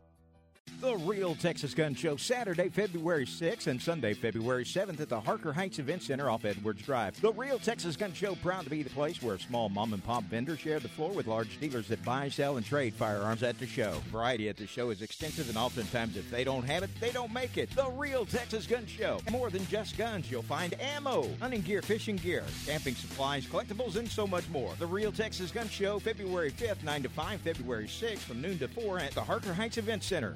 The Real Texas Gun Show, Saturday, February 6th and Sunday, February 7th at the Harker Heights Event Center off Edwards Drive. The Real Texas Gun Show, proud to be the place where small mom and pop vendors share the floor with large dealers that buy, sell, and trade firearms at the show. Variety at the show is extensive, and oftentimes, if they don't have it, they don't make it. The Real Texas Gun Show. More than just guns, you'll find ammo, hunting gear, fishing gear, camping supplies, collectibles, and so much more. The Real Texas Gun Show, February 5th, 9 to 5, February 6th, from noon to 4 at the Harker Heights Event Center.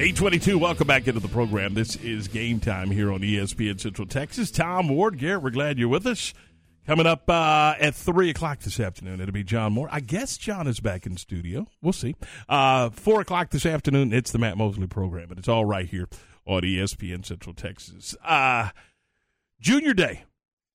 822, welcome back into the program. This is game time here on ESPN Central Texas. Tom Ward, Garrett, we're glad you're with us. Coming up uh, at 3 o'clock this afternoon, it'll be John Moore. I guess John is back in studio. We'll see. Uh, 4 o'clock this afternoon, it's the Matt Mosley program, and it's all right here on ESPN Central Texas. Uh, Junior Day.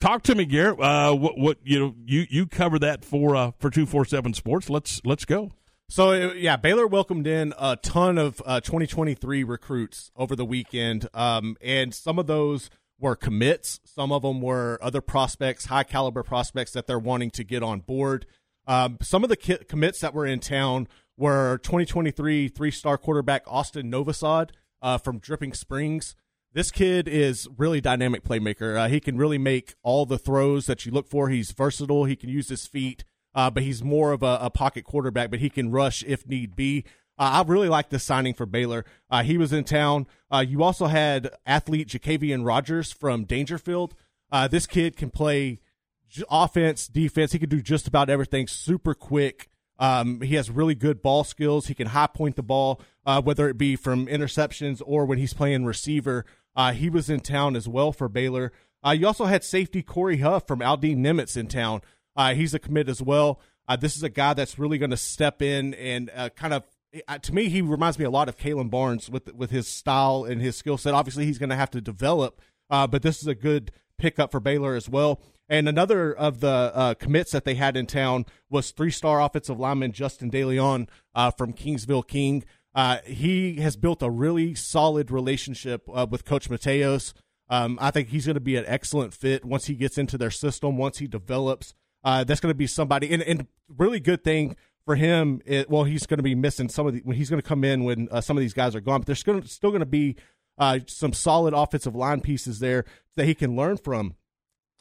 Talk to me, Garrett. Uh, what, what you know? You you cover that for uh, for two four seven Sports. Let's let's go. So uh, yeah, Baylor welcomed in a ton of uh, 2023 recruits over the weekend, um, and some of those were commits. Some of them were other prospects, high caliber prospects that they're wanting to get on board. Um, some of the ki- commits that were in town were 2023 three star quarterback Austin Novosad uh, from Dripping Springs. This kid is really dynamic playmaker. Uh, he can really make all the throws that you look for. He's versatile. He can use his feet uh, but he's more of a, a, pocket quarterback, but he can rush if need be. Uh, I really like this signing for Baylor. Uh, he was in town. Uh, you also had athlete Jacavian Rogers from Daingerfield. Uh, this kid can play j- offense, defense. He can do just about everything. Super quick. Um, he has really good ball skills. He can high point the ball, uh, whether it be from interceptions or when he's playing receiver. He was in town as well for Baylor. you also had safety Corey Huff from Aldine Nimitz in town. Uh, he's a commit as well. Uh, this is a guy that's really going to step in and uh, kind of. To me, he reminds me a lot of Kalon Barnes with with his style and his skill set. Obviously, he's going to have to develop, uh, but this is a good pickup for Baylor as well. And another of the uh, commits that they had in town was three star offensive lineman Justin DeLeon uh, from Kingsville King. He has built a really solid relationship with Coach Mateos. Um, I think he's going to be an excellent fit once he gets into their system, once he develops. Uh, that's going to be somebody, and, and really good thing for him. It, well, he's going to be missing some of the when he's going to come in when uh, some of these guys are gone. But there's to, still going to be uh, some solid offensive line pieces there that he can learn from.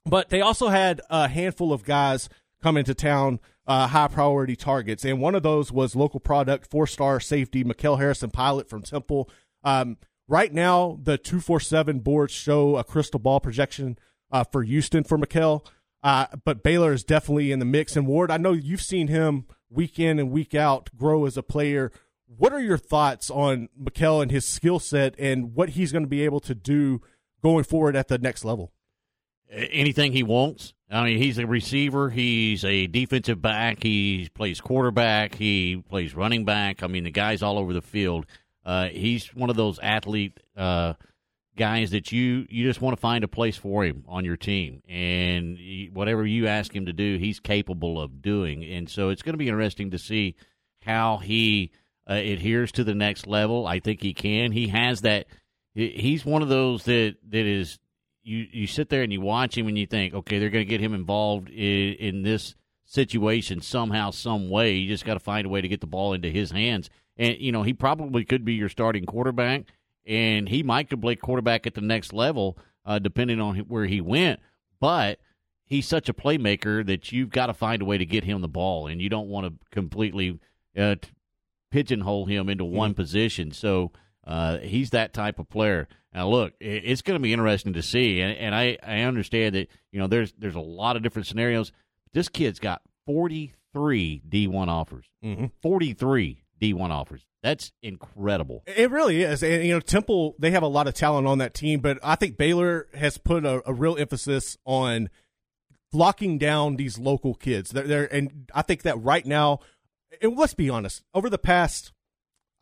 But they also had a handful of guys come into town, uh, high priority targets, and one of those was local product four star safety Mikal Harrison Pilot from Temple. Um, right now, the two four seven boards show a crystal ball projection uh, for Houston for Mikal. Uh, but Baylor is definitely in the mix. And Ward, I know you've seen him week in and week out grow as a player. What are your thoughts on Mikal and his skill set and what he's going to be able to do going forward at the next level? Anything he wants. I mean, he's a receiver. He's a defensive back. He plays quarterback. He plays running back. I mean, the guy's all over the field. Uh, he's one of those athlete uh, guys that you you just want to find a place for him on your team, and he, whatever you ask him to do, he's capable of doing. And so it's going to be interesting to see how he uh, adheres to the next level. I think he can. He has that. He's one of those that that is you you sit there and you watch him and you think, okay, they're going to get him involved in, in this situation somehow, some way. You just got to find a way to get the ball into his hands. And you know, he probably could be your starting quarterback and he might could play quarterback at the next level, uh, depending on where he went. But he's such a playmaker that you've got to find a way to get him the ball, and you don't want to completely uh, pigeonhole him into one mm-hmm. position. So uh, he's that type of player. Now, look, it's going to be interesting to see, and, and I, I understand that you know there's there's a lot of different scenarios. This kid's got 43 D1 offers, mm-hmm. 43 D1 offers. That's incredible. It really is. And, you know, Temple, they have a lot of talent on that team, but I think Baylor has put a, a real emphasis on locking down these local kids. They're, they're, and I think that right now, and let's be honest, over the past,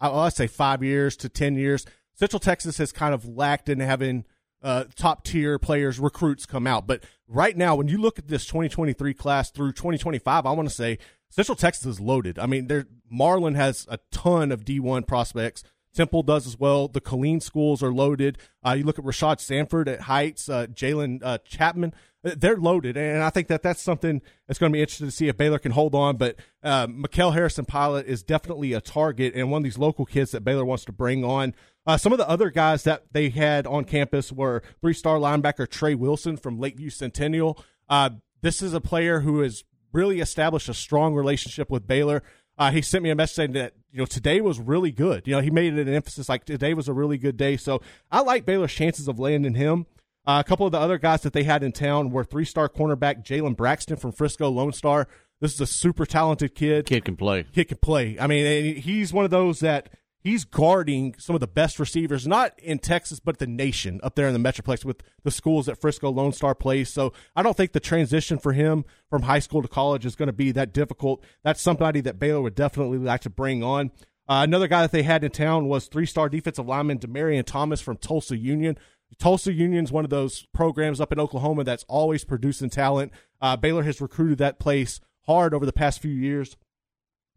I'll say five years to 10 years, Central Texas has kind of lacked in having uh, top tier players, recruits come out. But right now, when you look at this 2023 class through 2025, I want to say Central Texas is loaded. I mean, Marlin has a ton of D1 prospects. Temple does as well. The Killeen schools are loaded. Uh, you look at Rashad Sanford at Heights, uh, Jalen uh, Chapman. Uh, they're loaded, and I think that that's something that's going to be interesting to see if Baylor can hold on. But uh, Harrison Pilot is definitely a target and one of these local kids that Baylor wants to bring on. Uh, some of the other guys that they had on campus were three-star linebacker Trey Wilson from Lakeview Centennial. Uh, this is a player who has really established a strong relationship with Baylor. Uh, he sent me a message saying that you know today was really good. You know, he made it an emphasis like today was a really good day. So I like Baylor's chances of landing him. Uh, a couple of the other guys that they had in town were three-star cornerback Jalen Braxton from Frisco Lone Star. This is a super talented kid. Kid can play. Kid can play. I mean, he's one of those that he's guarding some of the best receivers, not in Texas, but the nation up there in the Metroplex with the schools that Frisco Lone Star plays. So I don't think the transition for him from high school to college is going to be that difficult. That's somebody that Baylor would definitely like to bring on. Uh, another guy that they had in town was three star defensive lineman Demarion Thomas from Tulsa Union. Tulsa Union is one of those programs up in Oklahoma that's always producing talent. Uh, Baylor has recruited that place hard over the past few years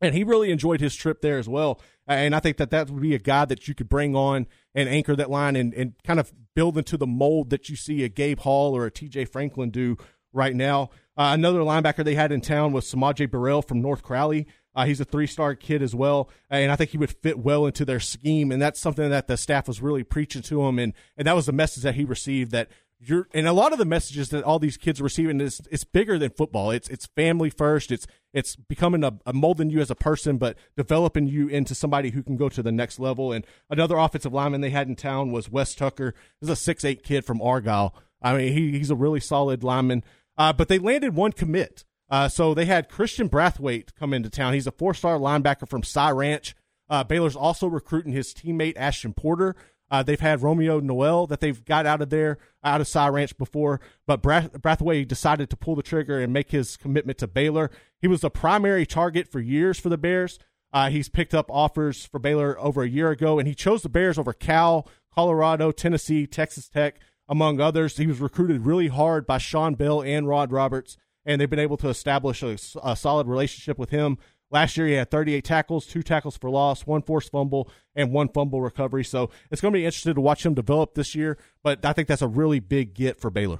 and he really enjoyed his trip there as well. And I think that that would be a guy that you could bring on and anchor that line and, and kind of build into the mold that you see a Gabe Hall or a TJ Franklin do right now. Uh, another linebacker they had in town was Samaje Burrell from North Crowley. Uh, he's a three star kid as well, and I think he would fit well into their scheme. And that's something that the staff was really preaching to him, and and that was the message that he received that you're and a lot of the messages that all these kids are receiving is it's bigger than football. It's it's family first. It's it's becoming a, a, molding you as a person, but developing you into somebody who can go to the next level. And another offensive lineman they had in town was Wes Tucker. This is a six eight kid from Argyle. I mean, he, he's a really solid lineman. Uh, but they landed one commit. Uh, so they had Christian Brathwaite come into town. He's a four star linebacker from Cy Ranch. Uh, Baylor's also recruiting his teammate Ashton Porter. Uh, they've had Romeo Noel that they've got out of there, out of Cy Ranch before, but Brath- Brathwaite decided to pull the trigger and make his commitment to Baylor. He was the primary target for years for the Bears. Uh, he's picked up offers for Baylor over a year ago, and he chose the Bears over Cal, Colorado, Tennessee, Texas Tech, among others. He was recruited really hard by Sean Bell and Rod Roberts, and they've been able to establish a, a solid relationship with him. Last year, he had 38 tackles, two tackles for loss, one forced fumble, and one fumble recovery. So it's going to be interesting to watch him develop this year. But I think that's a really big get for Baylor.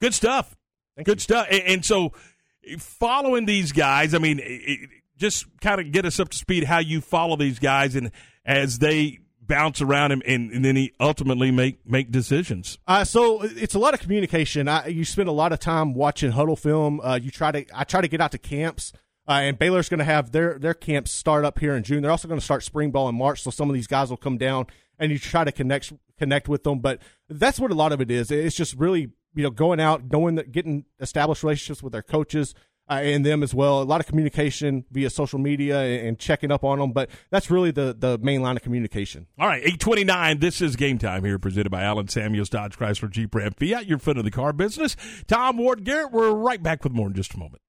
Good stuff. Thank Good you. stuff. And, and, so following these guys. I mean, it, just kind of get us up to speed how you follow these guys and as they bounce around him and, and then he ultimately make make decisions. Uh, so it's a lot of communication. I, you spend a lot of time watching Hudl film. Uh, you try to I try to get out to camps. Uh, and Baylor's going to have their their camps start up here in June. They're also going to start spring ball in March, so some of these guys will come down and you try to connect connect with them. But that's what a lot of it is. It's just really you know going out, knowing that getting established relationships with their coaches, uh, and them as well. A lot of communication via social media and, and, checking up on them, but that's really the the main line of communication. All right, eight twenty nine. This is game time here, presented by Allen Samuels Dodge Chrysler Jeep Ram Fiat. Your foot of the car business. Tom Ward Garrett. We're right back with more in just a moment.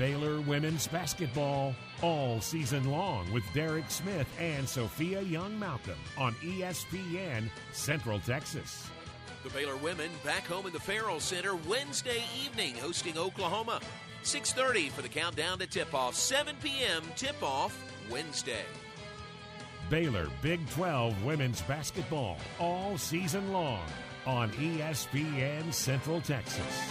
Baylor women's basketball all season long with Derek Smith and Sophia Young Malcolm on ESPN Central Texas. The Baylor women back home in the Ferrell Center Wednesday evening hosting Oklahoma. 6:30 for the countdown to tip-off. 7 p.m. tip-off Wednesday. Baylor Big 12 women's basketball all season long on ESPN Central Texas.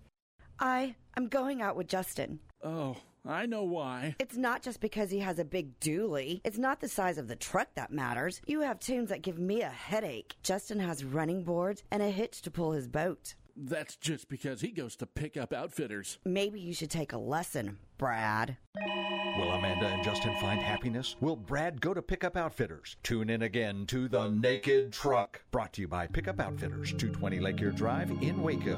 I am going out with Justin. Oh, I know why. It's not just because he has a big dually. It's not the size of the truck that matters. You have tunes that give me a headache. Justin has running boards and a hitch to pull his boat. That's just because he goes to pick up outfitters. Maybe you should take a lesson, Brad. Will Amanda and Justin find happiness? Will Brad go to Pickup Outfitters? Tune in again to The Naked Truck, brought to you by Pickup Outfitters, 220 Lake Erie Drive in Waco.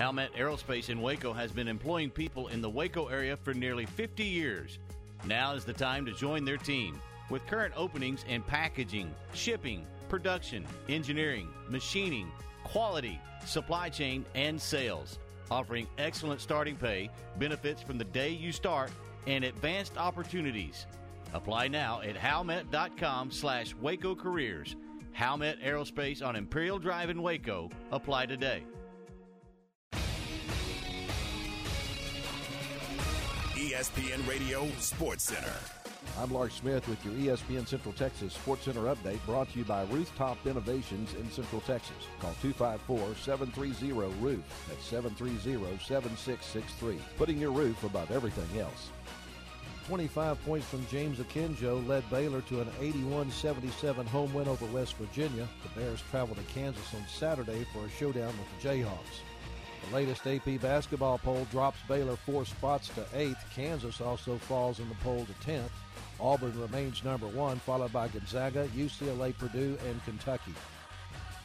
Howmet Aerospace in Waco has been employing people in the Waco area for nearly 50 years. Now is the time to join their team. With current openings in packaging, shipping, production, engineering, machining, quality, supply chain, and sales, offering excellent starting pay, benefits from the day you start, and advanced opportunities. Apply now at howmet.com slash Waco Careers. Howmet Aerospace on Imperial Drive in Waco. Apply today. ESPN Radio Sports Center. I'm Lark Smith with your ESPN Central Texas Sports Center update brought to you by Rooftop Innovations in Central Texas. Call 254-730-ROOF. That's 730-7663. Putting your roof above everything else. 25 points from James Akinjo led Baylor to an 81-77 home win over West Virginia. The Bears travel to Kansas on Saturday for a showdown with the Jayhawks. The latest AP basketball poll drops Baylor four spots to eighth. Kansas also falls in the poll to 10th. Auburn remains number one, followed by Gonzaga, UCLA, Purdue, and Kentucky.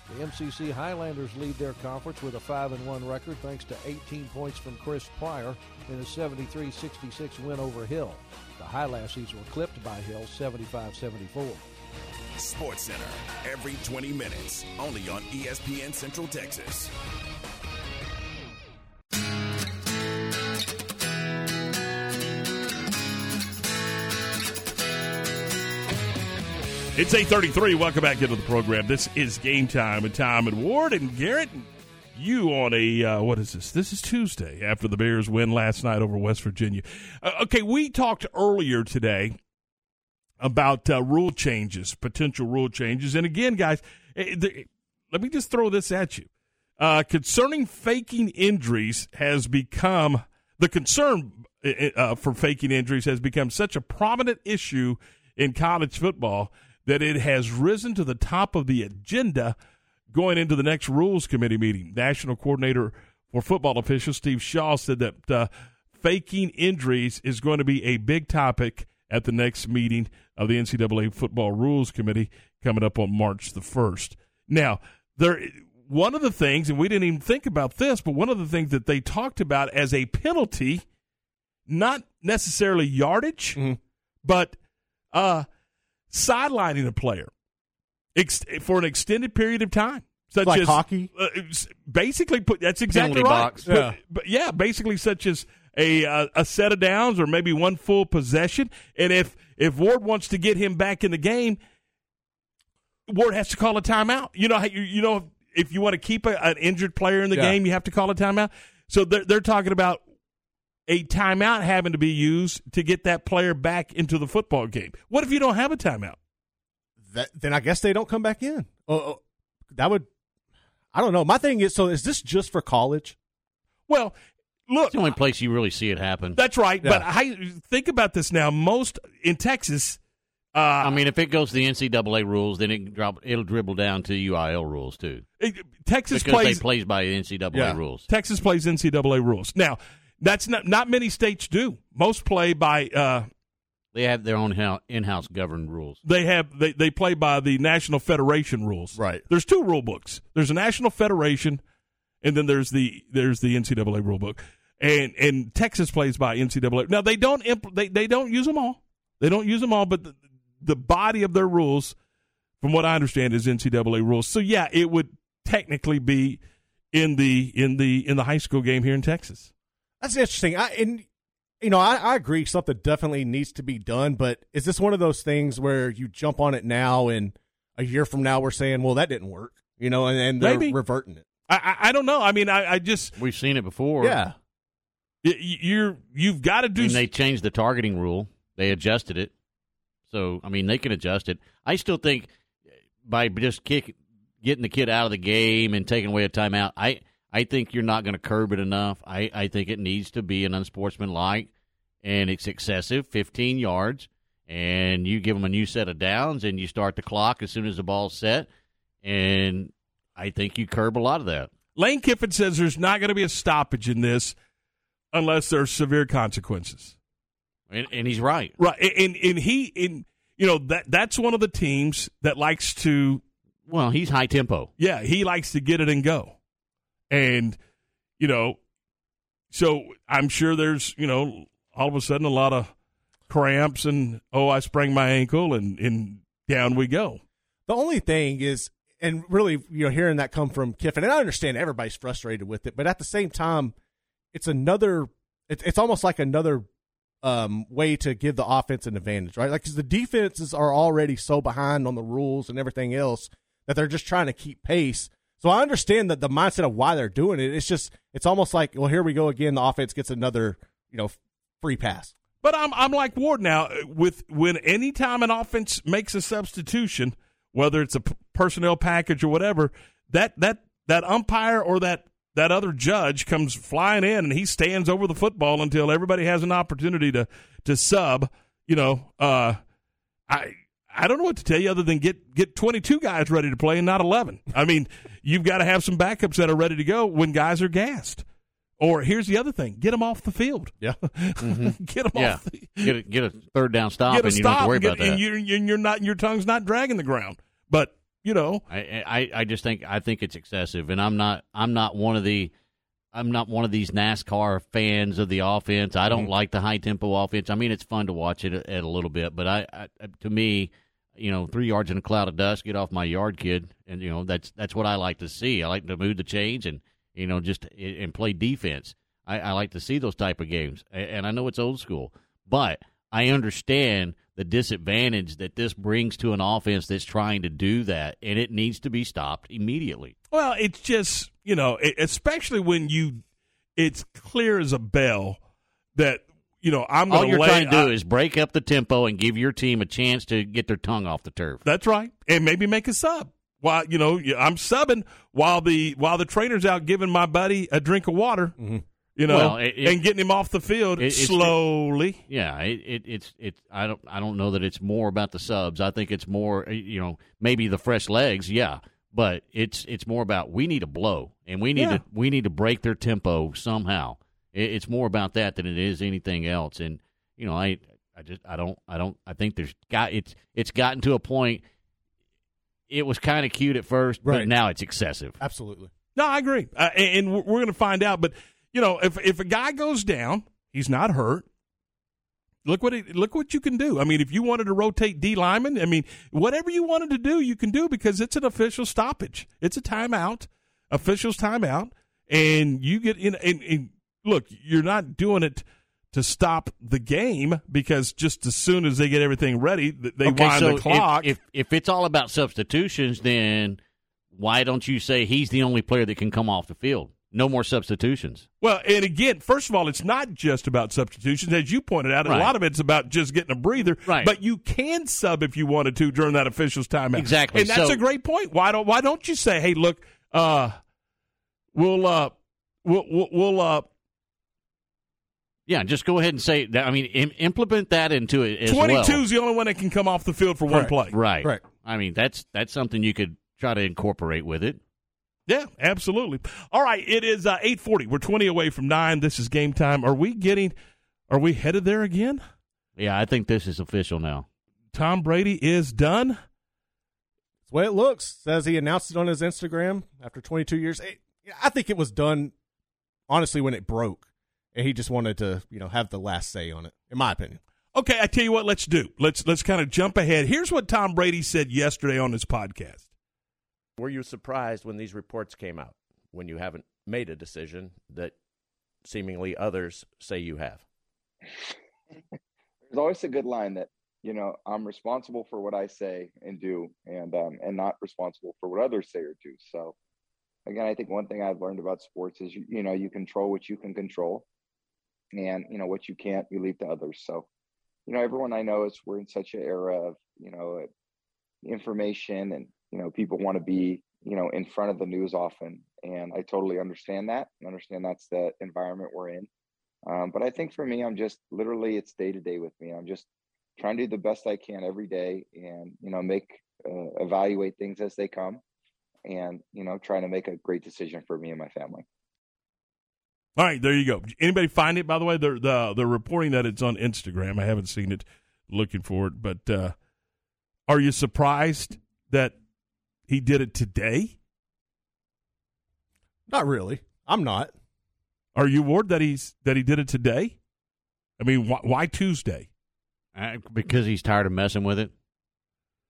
The MCC Highlanders lead their conference with a 5 and 1 record thanks to 18 points from Chris Pryor in a 73 66 win over Hill. The Highlassies were clipped by Hill 75 74. Sports Center, every 20 minutes, only on ESPN Central Texas. It's 833. Welcome back into the program. This is Game Time and Tom and Ward and Garrett. You on a, uh, what is this? This is Tuesday after the Bears win last night over West Virginia. Uh, okay, we talked earlier today about uh, rule changes, potential rule changes. And again, guys, eh, let me just throw this at you. Uh, concerning faking injuries has become, the concern eh, uh, for faking injuries has become such a prominent issue in college football that it has risen to the top of the agenda going into the next rules committee meeting. National coordinator for football officials Steve Shaw said that uh, faking injuries is going to be a big topic at the next meeting of the NCAA football rules committee coming up on March the first. Now, there one of the things, and we didn't even think about this, but one of the things that they talked about as a penalty, not necessarily yardage, but uh, sidelining a player ex- for an extended period of time. Such Like as hockey? Uh, basically, put that's exactly Penalty right. box. But- Yeah. but yeah, basically such as a uh, a set of downs or maybe one full possession. And if if Ward wants to get him back in the game, Ward has to call a timeout. You know, you, you know if you want to keep a, an injured player in the Yeah. game, you have to call a timeout. So they're they're talking about a timeout having to be used to get that player back into the football game. What if you don't have a timeout? That, then I guess they don't come back in. Oh, oh, that would. I don't know. My thing is, so is this just for college? Well, look, It's the only place you really see it happen. That's right. Yeah. But I think about this now. Most in Texas, uh, I mean, if it goes to the NCAA rules, then it drop it'll dribble down to UIL rules too, it- Texas because plays they plays by NCAA Yeah. rules. Texas plays NCAA rules. Now, that's not not many states do. Most play by uh, They have their own in-house governed rules. they have they, they play by the National Federation rules. Right. There's two rule books. There's a National Federation, and then there's the there's the NCAA rule book. And and Texas plays by NCAA. Now they don't impl- they they don't use them all. They don't use them all, but the, the body of their rules, from what I understand, is NCAA rules. So yeah, it would technically be in the in the in the high school game here in Texas. That's interesting. I and you know, I, I agree. Something definitely needs to be done. But is this one of those things where you jump on it now, and a year from now we're saying, "Well, that didn't work," you know, and, and they're Maybe. reverting it? I, I I don't know. I mean, I, I just We've seen it before. Yeah. y- y- you're you've got to do. and they changed the targeting rule. They adjusted it. So I mean, they can adjust it. I still think by just kick, getting the kid out of the game and taking away a timeout, I I think you're not going to curb it enough. I I think it needs to be an unsportsmanlike, and it's excessive, 15 yards, and you give them a new set of downs, and you start the clock as soon as the ball's set, and I think you curb a lot of that. Lane Kiffin says there's not going to be a stoppage in this unless there's severe consequences. And, and he's right. Right, and and he in you know that that's one of the teams that likes to. Well, he's high tempo. Yeah, he likes to get it and go, and you know, so I'm sure there's you know all of a sudden a lot of cramps and oh I sprained my ankle and and down we go. The only thing is, and really, you know, hearing that come from Kiffin, and I understand everybody's frustrated with it, but at the same time, it's another. It's it's almost like another um, way to give the offense an advantage, right? Like, because the defenses are already so behind on the rules and everything else that they're just trying to keep pace. So I understand that the mindset of why they're doing it. It's just it's almost like, well, here we go again. The offense gets another, you know, free pass. But I'm I'm like Ward now with when anytime an offense makes a substitution, whether it's a p- personnel package or whatever, that that that umpire or that that other judge comes flying in and he stands over the football until everybody has an opportunity to to sub. You know, uh, I I don't know what to tell you other than get get 22 guys ready to play and not 11. I mean, you've got to have some backups that are ready to go when guys are gassed. Or here's the other thing: get them off the field. Yeah, get them Yeah, off. The, get a, get a third down stop, and you don't have to worry get, about that. and you're, and you're not your tongue's not dragging the ground. But you know, I, I I just think I think it's excessive, and I'm not I'm not one of the I'm not one of these NASCAR fans of the offense. I don't Mm-hmm. like the high tempo offense. I mean, it's fun to watch it at, a little bit, but I, I to me, you know, three yards in a cloud of dust, get off my yard, kid, and you know that's that's what I like to see. I like to move the chains and you know just and play defense. I, I like to see those type of games, and I know it's old school, but I understand the disadvantage that this brings to an offense that's trying to do that, and it needs to be stopped immediately. well, it's just you know, especially when you, it's clear as a bell that you know I'm All you're lay. trying to do I- is break up the tempo and give your team a chance to get their tongue off the turf. That's right, and maybe make a sub. While you know, I'm subbing while the while the trainer's out giving my buddy a drink of water. Mm-hmm. You know, Well, it- it- and getting him off the field It- slowly. Yeah, it, it, it's it's I don't I don't know that it's more about the subs. I think it's more uh, you know maybe the fresh legs, yeah, but it's it's more about we need a blow and we need Yeah. to we need to break their tempo somehow. It, it's more about that than it is anything else. And you know, I I just I don't I don't I think there's got it's it's gotten to a point. It was kind of cute at first, but now it's excessive. Absolutely. No, I agree, uh, and and we're going to find out. But you know, if if a guy goes down, he's not hurt. Look what it, look what you can do. I mean, if you wanted to rotate D lineman, I mean, whatever you wanted to do, you can do because it's an official stoppage. It's a timeout, officials timeout, and you get in. And, and look, you're not doing it to stop the game because just as soon as they get everything ready, they Okay, wind so the clock. If, if if it's all about substitutions, then why don't you say he's the only player that can come off the field? No more substitutions. Well, and again, first of all, it's not just about substitutions, as you pointed out. Right. A lot of it's about just getting a breather. Right. But you can sub if you wanted to during that official's timeout. Exactly. and that's So- a great point. Why don't Why don't you say, "Hey, look, uh, we'll uh, we'll we'll, we'll uh, Yeah, just go ahead and say that. I mean, Im- implement that into it as twenty well. is the only one that can come off the field for one play." Right. Right. I mean, that's that's something you could try to incorporate with it. Yeah, absolutely. All right, it is uh, eight forty. We're twenty away from nine. This is game time. Are we getting? Are we headed there again? Yeah, I think this is official now. Tom Brady is done. That's the way it looks. Says he announced it on his Instagram after 22 years. It- I think it was done honestly when it broke, and he just wanted to, you know, have the last say on it. In my opinion. Okay, I tell you what, let's do. Let's let's kind of jump ahead. Here's what Tom Brady said yesterday on his podcast. Were you surprised when these reports came out when you haven't made a decision that seemingly others say you have? There's always a good line that you know I'm responsible for what I say and do, and um, and not responsible for what others say or do. So, again, I think one thing I've learned about sports is you you know you control what you can control, and you know what you can't you leave to others. So, you know, everyone I know is we're in such an era of you know information and you know people want to be you know in front of the news often, and I totally understand that and understand that's the environment we're in. Um, but I think for me, I'm just literally it's day to day with me. I'm just trying to do the best I can every day, and you know, make uh, evaluate things as they come, and you know, trying to make a great decision for me and my family. All right, there you go. Anybody find it? By the way, they're the they're reporting that it's on Instagram. I haven't seen it. Looking for it, but uh, are you surprised that he did it today? Not really. I'm not. Are you worried that he's that he did it today? I mean, why, why Tuesday? Uh, because he's tired of messing with it.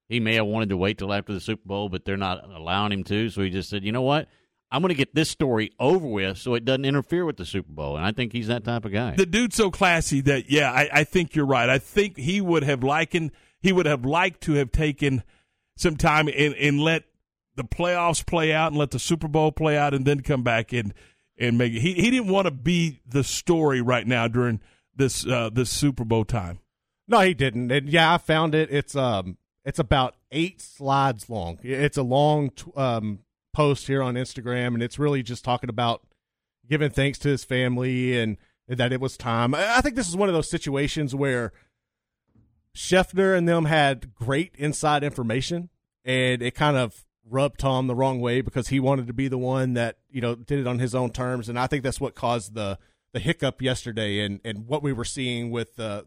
He may have wanted to wait till after the Super Bowl, but they're not allowing him to. So he just said, "You know what? I'm going to get this story over with, so it doesn't interfere with the Super Bowl." And I think he's that type of guy. The dude's so classy that yeah, I, I think you're right. I think he would have likened he would have liked to have taken some time and, and let the playoffs play out and let the Super Bowl play out and then come back and and make it. He he didn't want to be the story right now during this uh, this Super Bowl time. No, he didn't. And yeah, I found it. It's um, it's about eight slides long. It's a long um post here on Instagram, and it's really just talking about giving thanks to his family and that it was time. I think this is one of those situations where Schefter and them had great inside information, and it kind of rubbed Tom the wrong way because he wanted to be the one that you know did it on his own terms, and I think that's what caused the the hiccup yesterday and and what we were seeing with uh,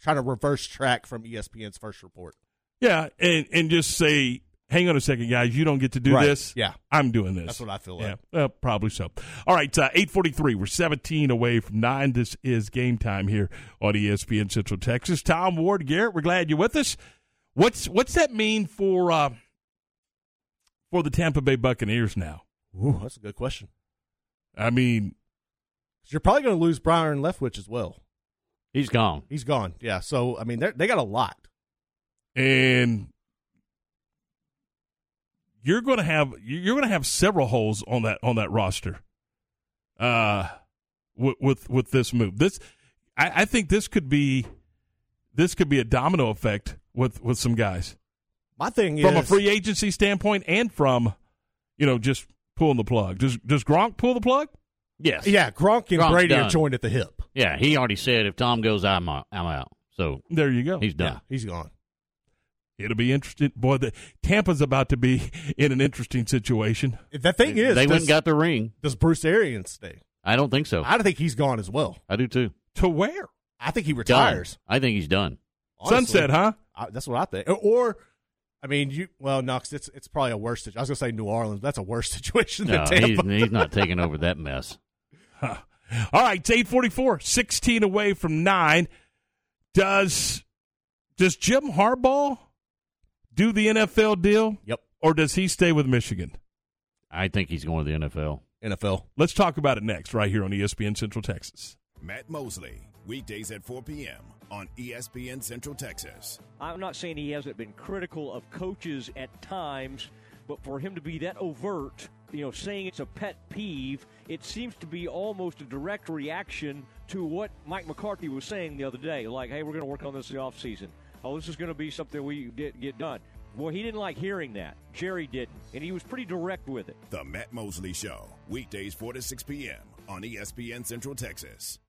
trying to reverse track from ESPN's first report. Yeah, and and just say, hang on a second, guys, you don't get to do Right. this. Yeah. I'm doing this. That's what I feel Yeah, like. well, probably so. All right, uh, eight forty three. We're seventeen away from nine. This is game time here on ESPN Central Texas. Tom Ward, Garrett, we're glad you're with us. What's what's that mean for uh, for the Tampa Bay Buccaneers now? Ooh, that's a good question. I mean, you're probably going to lose Byron Leftwich as well. He's gone. He's gone. Yeah. So I mean, they they got a lot. and you're going to have you're going to have several holes on that on that roster. Uh, with with, with this move, this I, I think this could be this could be a domino effect with with some guys My thing from a free agency standpoint and from you know just pulling the plug. Does does Gronk pull the plug? Yes. Yeah, Gronk and Gronk's Brady done. are joined at the hip. Yeah, he already said if Tom goes, I'm out. I'm out. So There you go. he's done. Yeah, he's gone. It'll be interesting. Boy, the, Tampa's about to be in an interesting situation. That thing is, they went does, and got the ring. does Bruce Arians stay? I don't think so. I don't think he's gone as well. I do too. To where? I think he Done. retires. I think he's done. Honestly. Sunset, huh? I, that's what I think. Or, I mean, you well, no, 'cause it's it's probably a worse. situ- I was gonna say New Orleans. That's a worse situation No, than he's, Tampa. he's not taking over that mess. Huh. All right, it's 844, 16 away from 9. Does does Jim Harbaugh do the NFL deal? Yep. Or does he stay with Michigan? I think he's going to the NFL. NFL. Let's talk about it next, right here on ESPN Central Texas. Matt Mosley, weekdays at 4 p.m. on ESPN Central Texas. I'm not saying he hasn't been critical of coaches at times, but for him to be that overt, you know, saying it's a pet peeve, it seems to be almost a direct reaction to what Mike McCarthy was saying the other day. Like, hey, we're going to work on this in the offseason. Oh, this is going to be something we get, get done. Well, he didn't like hearing that. Jerry didn't. And he was pretty direct with it. The Matt Mosley Show, weekdays 4 to 6 p.m. on ESPN Central Texas.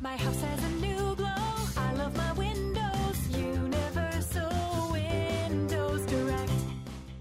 My house has a new glow. I love my windows. Universal Windows Direct.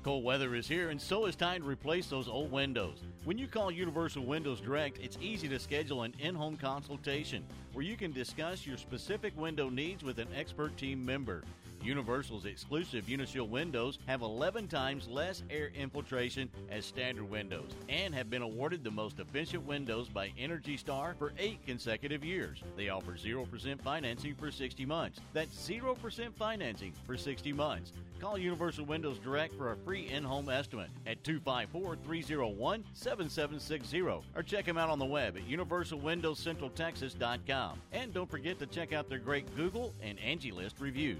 Cold weather is here, and so is time to replace those old windows. When you call Universal Windows Direct, it's easy to schedule an in home consultation where you can discuss your specific window needs with an expert team member. Universal's exclusive Unishield windows have 11 times less air infiltration as standard windows and have been awarded the most efficient windows by Energy Star for eight consecutive years. They offer 0% financing for 60 months. That's 0% financing for 60 months. Call Universal Windows Direct for a free in home estimate at 254 301 7760 or check them out on the web at universalwindowscentraltexas.com. And don't forget to check out their great Google and Angie List reviews.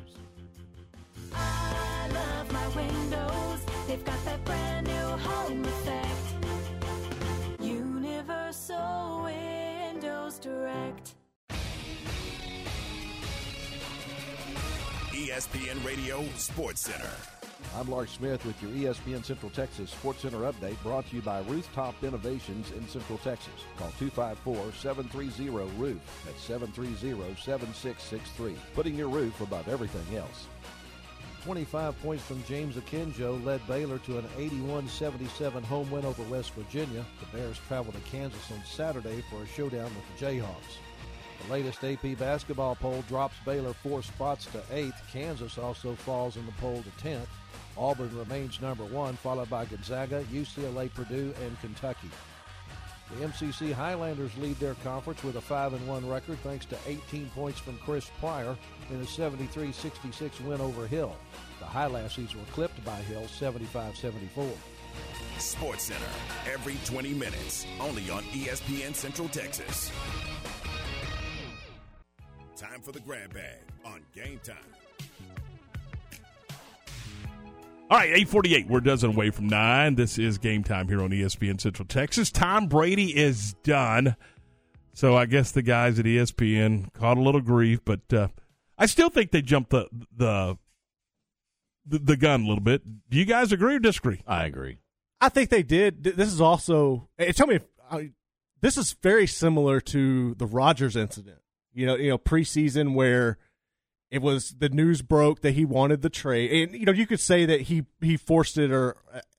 I love my windows. They've got that brand new home effect. Universal Windows Direct. ESPN Radio Sports Center. I'm Lars Smith with your ESPN Central Texas Sports Center update brought to you by Rooftop Innovations in Central Texas. Call 254-730-ROOF. at 730-7663. Putting your roof above everything else. 25 points from James Akinjo led Baylor to an 81-77 home win over West Virginia. The Bears travel to Kansas on Saturday for a showdown with the Jayhawks. The latest AP basketball poll drops Baylor four spots to eighth. Kansas also falls in the poll to 10th. Auburn remains number one, followed by Gonzaga, UCLA, Purdue, and Kentucky. The MCC Highlanders lead their conference with a 5-1 record thanks to 18 points from Chris Pryor in a 73 66 win over Hill. The Highlassies were clipped by Hill 75 74. Sports Center, every 20 minutes, only on ESPN Central Texas. Time for the grab bag on Game Time. All right, 848. We're a dozen away from 9. This is game time here on ESPN Central Texas. Tom Brady is done. So I guess the guys at ESPN caught a little grief, but uh, I still think they jumped the, the the the gun a little bit. Do you guys agree or disagree? I agree. I think they did. This is also. Tell me if I, this is very similar to the Rodgers incident. You know, you know, preseason where it was the news broke that he wanted the trade, and you know, you could say that he he forced it or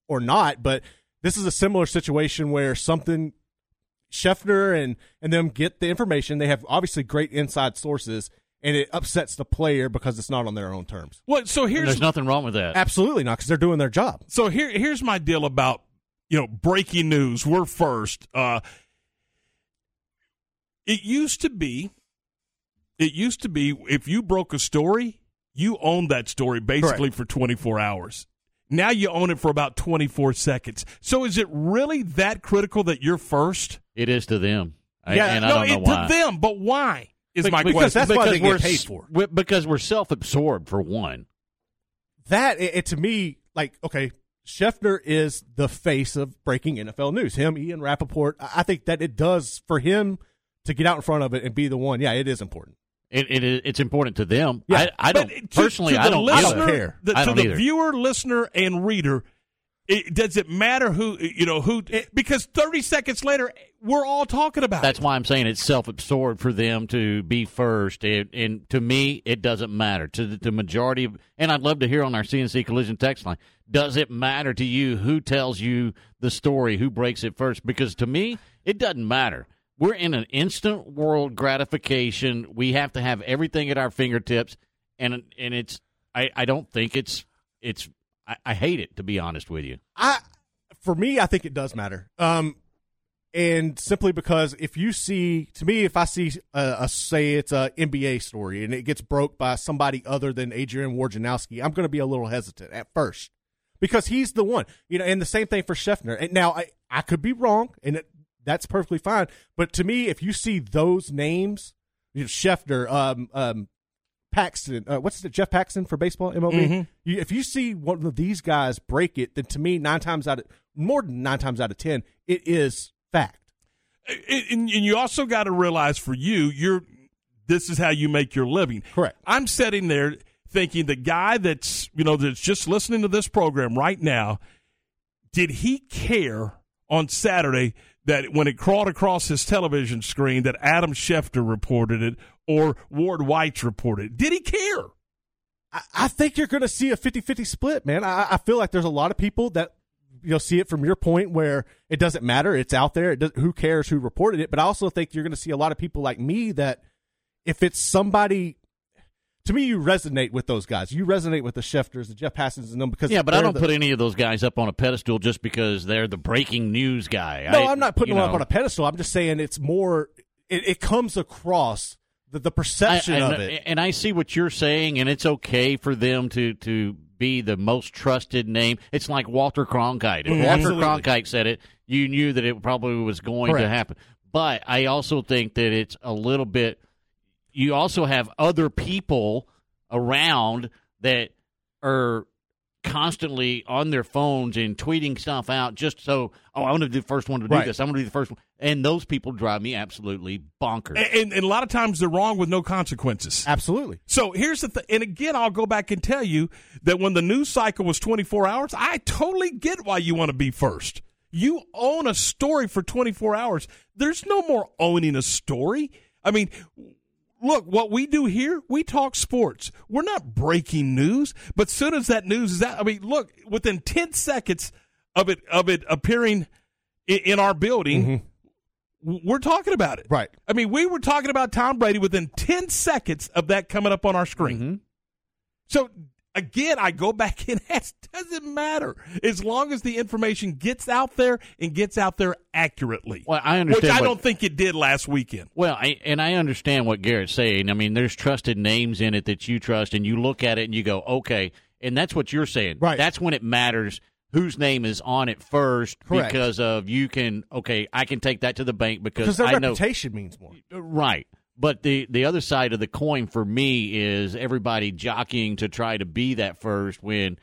or not, but this is a similar situation where something Schefter and and them get the information. They have obviously great inside sources, and it upsets the player because it's not on their own terms. Well, so here's There's nothing wrong with that. Absolutely not, because they're doing their job. So here, here's my deal about you know breaking news. We're first. Uh, it used to be, it used to be if you broke a story, you owned that story basically for 24 hours. Now you own it for about 24 seconds. So is it really that critical that you're first? It is to them. I, yeah, and no, I don't know it, why. to them, but why is Be- my because question? that's why they get paid for. we- Because we're self-absorbed for one. That it, it to me, like okay, Schefter is the face of breaking NFL news. Him, Ian Rapoport. I I think that it does for him to get out in front of it and be the one. Yeah, it is important. It, it is- it's important to them. Yeah, I, I don't to- personally. to I don't, I don't care. the- I to don't the either. viewer, listener, and reader, it, does it matter who you know who? because thirty seconds later, we're all talking about. That's it. why I'm saying it's self-absorbed for them to be first, and, and to me, it doesn't matter to the, the majority. Of, and I'd love to hear on our CNC Collision text line. Does it matter to you who tells you the story, who breaks it first? Because to me, it doesn't matter. We're in an instant world gratification. We have to have everything at our fingertips, and and it's. I, I don't think it's it's. I, I hate it to be honest with you. I, for me, I think it does matter. Um, and simply because if you see, to me, if I see a, a say it's a NBA story and it gets broke by somebody other than Adrian Wojnarowski, I'm going to be a little hesitant at first because he's the one, you know. And the same thing for Schefter. And now I, I could be wrong, and it, that's perfectly fine. But to me, if you see those names, you know, Schefter, um, um, Passan, uh, what's it, Jeff Passan for baseball MLB? Mhm. You, if you see one of these guys break it, then to me, nine times out of more than nine times out of ten, it is fact. and, and you also got to realize for you, you're this is how you make your living. Correct. I'm sitting there thinking the guy that's you know that's just listening to this program right now, did he care on Saturday that when it crawled across his television screen that Adam Schefter reported it or Ward White's reported it? Did he care? I, think you're going to see a 50-50 split, man. I, feel like there's a lot of people that you know see it from your point where it doesn't matter, it's out there. It who cares who reported it? But I also think you're going to see a lot of people like me that if it's somebody. To me, you resonate with those guys. You resonate with the Schefters, the Jeff Passans, and them because Yeah, but I don't the- put any of those guys up on a pedestal just because they're the breaking news guy. No, I, I'm not putting them up on a pedestal. I'm just saying it's more. It, it comes across the, the perception I- of it. And I see what you're saying, and it's okay for them to to be the most trusted name. It's like Walter Cronkite. If Mhm. Walter Absolutely. Cronkite said it, you knew that it probably was going to happen. But I also think that it's a little bit. You also have other people around that are constantly on their phones and tweeting stuff out just so oh I want to be the first one to do Right. this I'm going to be the first one and those people drive me absolutely bonkers And, and, and a lot of times they're wrong with no consequences. Absolutely. So here's the thing. And again, I'll go back and tell you that when the news cycle was 24 hours, I totally get why you want to be first. You own a story for 24 hours. There's no more owning a story. I mean, look, what we do here, we talk sports. We're not breaking news, but soon as that news is out, I mean, look, within 10 seconds of it of it appearing in, in our building, w- we're talking about it. Right. I mean, we were talking about Tom Brady within 10 seconds of that coming up on our screen. Mm-hmm. So again, I go back and ask, doesn't matter as long as the information gets out there and gets out there accurately. Well, I understand Which I what- don't think it did last weekend. Well, I, and I understand what Garrett's saying. I mean, there's trusted names in it that you trust, and you look at it and you go, okay. And that's what you're saying. Right. That's when it matters whose name is on it first Correct. because of you can, okay, I can take that to the bank because, Because their I know. reputation means more. Right. But the the other side of the coin for me is everybody jockeying to try to be that first when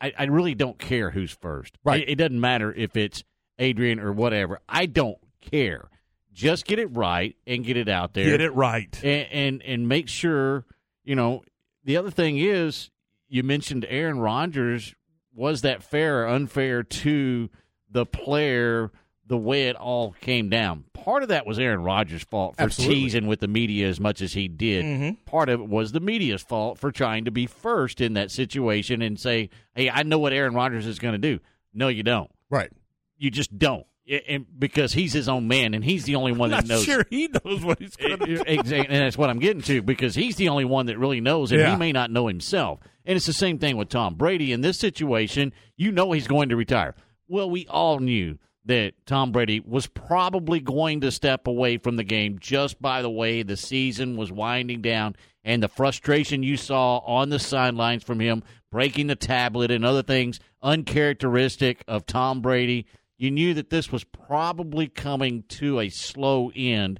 I, I really don't care who's first. Right. It, it doesn't matter if it's Adrian or whatever. I don't care. Just get it right and get it out there. Get it right. And and, and make sure, you know, the other thing is you mentioned Aaron Rodgers. Was that fair or unfair to the player the way it all came down? Part of that was Aaron Rodgers' fault for Absolutely. teasing with the media as much as he did. Mhm. Part of it was the media's fault for trying to be first in that situation and say, hey, I know what Aaron Rodgers is going to do. No, you don't. Right. You just don't. And because he's his own man, and he's the only one that Not knows. sure he knows what he's going to do. Exactly, and that's what I'm getting to because he's the only one that really knows, and Yeah. he may not know himself. And it's the same thing with Tom Brady. In this situation, you know he's going to retire. Well, we all knew that Tom Brady was probably going to step away from the game just by the way the season was winding down and the frustration you saw on the sidelines from him breaking the tablet and other things uncharacteristic of Tom Brady. You knew that this was probably coming to a slow end,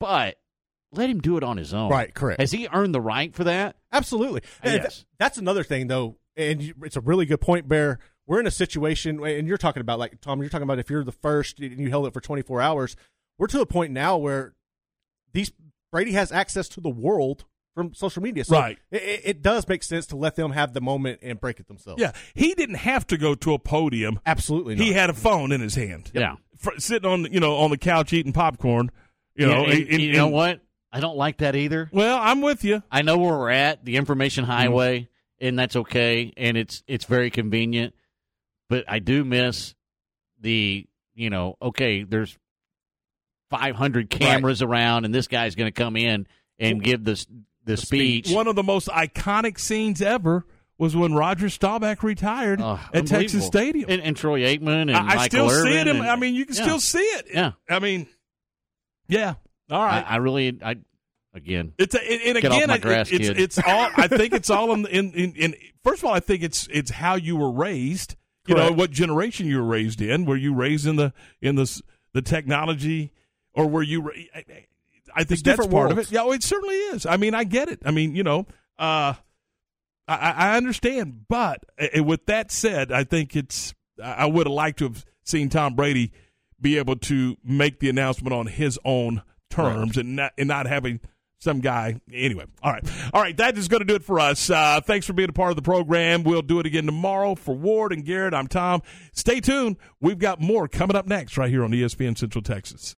but let him do it on his own. Right, correct. Has he earned the right for that? Absolutely. Yes. that's another thing, though, and it's a really good point, Bear. We're in a situation, and you're talking about, like, Tom, you're talking about if you're the first and you held it for 24 hours. We're to a point now where these Brady has access to the world from social media. So Right. It, it- it does make sense to let them have the moment and break it themselves. Yeah, he didn't have to go to a podium. Absolutely, he had a phone in his hand. Yeah. Fr- sitting on you know on the couch eating popcorn. You know, Yeah, and- and- you know what? I don't like that either. Well, I'm with you. I know where we're at, the information Mm-hmm. highway, and that's okay, and it's it's very convenient. But I do miss the you know, okay, there's 500 cameras around, and this guy's going to come in and give this the, speech. One of the most iconic scenes ever was when Roger Staubach retired at Texas Stadium. and, and Troy Aikman and I, I Michael still see it. and- I mean, you can yeah. still see it. Yeah. I mean, yeah. All right. I, I really, I again, It's a, and, and again, it- grass, it's it's all. I think it's all in, in in in. First of all, I think it's it's how you were raised. You know what generation you were raised in. Were you raised in the in the the technology, or were you? I, I- think It's that's part of it. Yeah, oh, it certainly is. I mean, I get it. I mean, you know, uh, I, I understand. But uh, with that said, I think it's. I I would have liked to have seen Tom Brady be able to make the announcement on his own terms and not and not having some guy. Anyway, all right, all right. That is going to do it for us. Uh, thanks for being a part of the program. We'll do it again tomorrow. For Ward and Garrett, I'm Tom. Stay tuned. We've got more coming up next right here on ESPN Central Texas.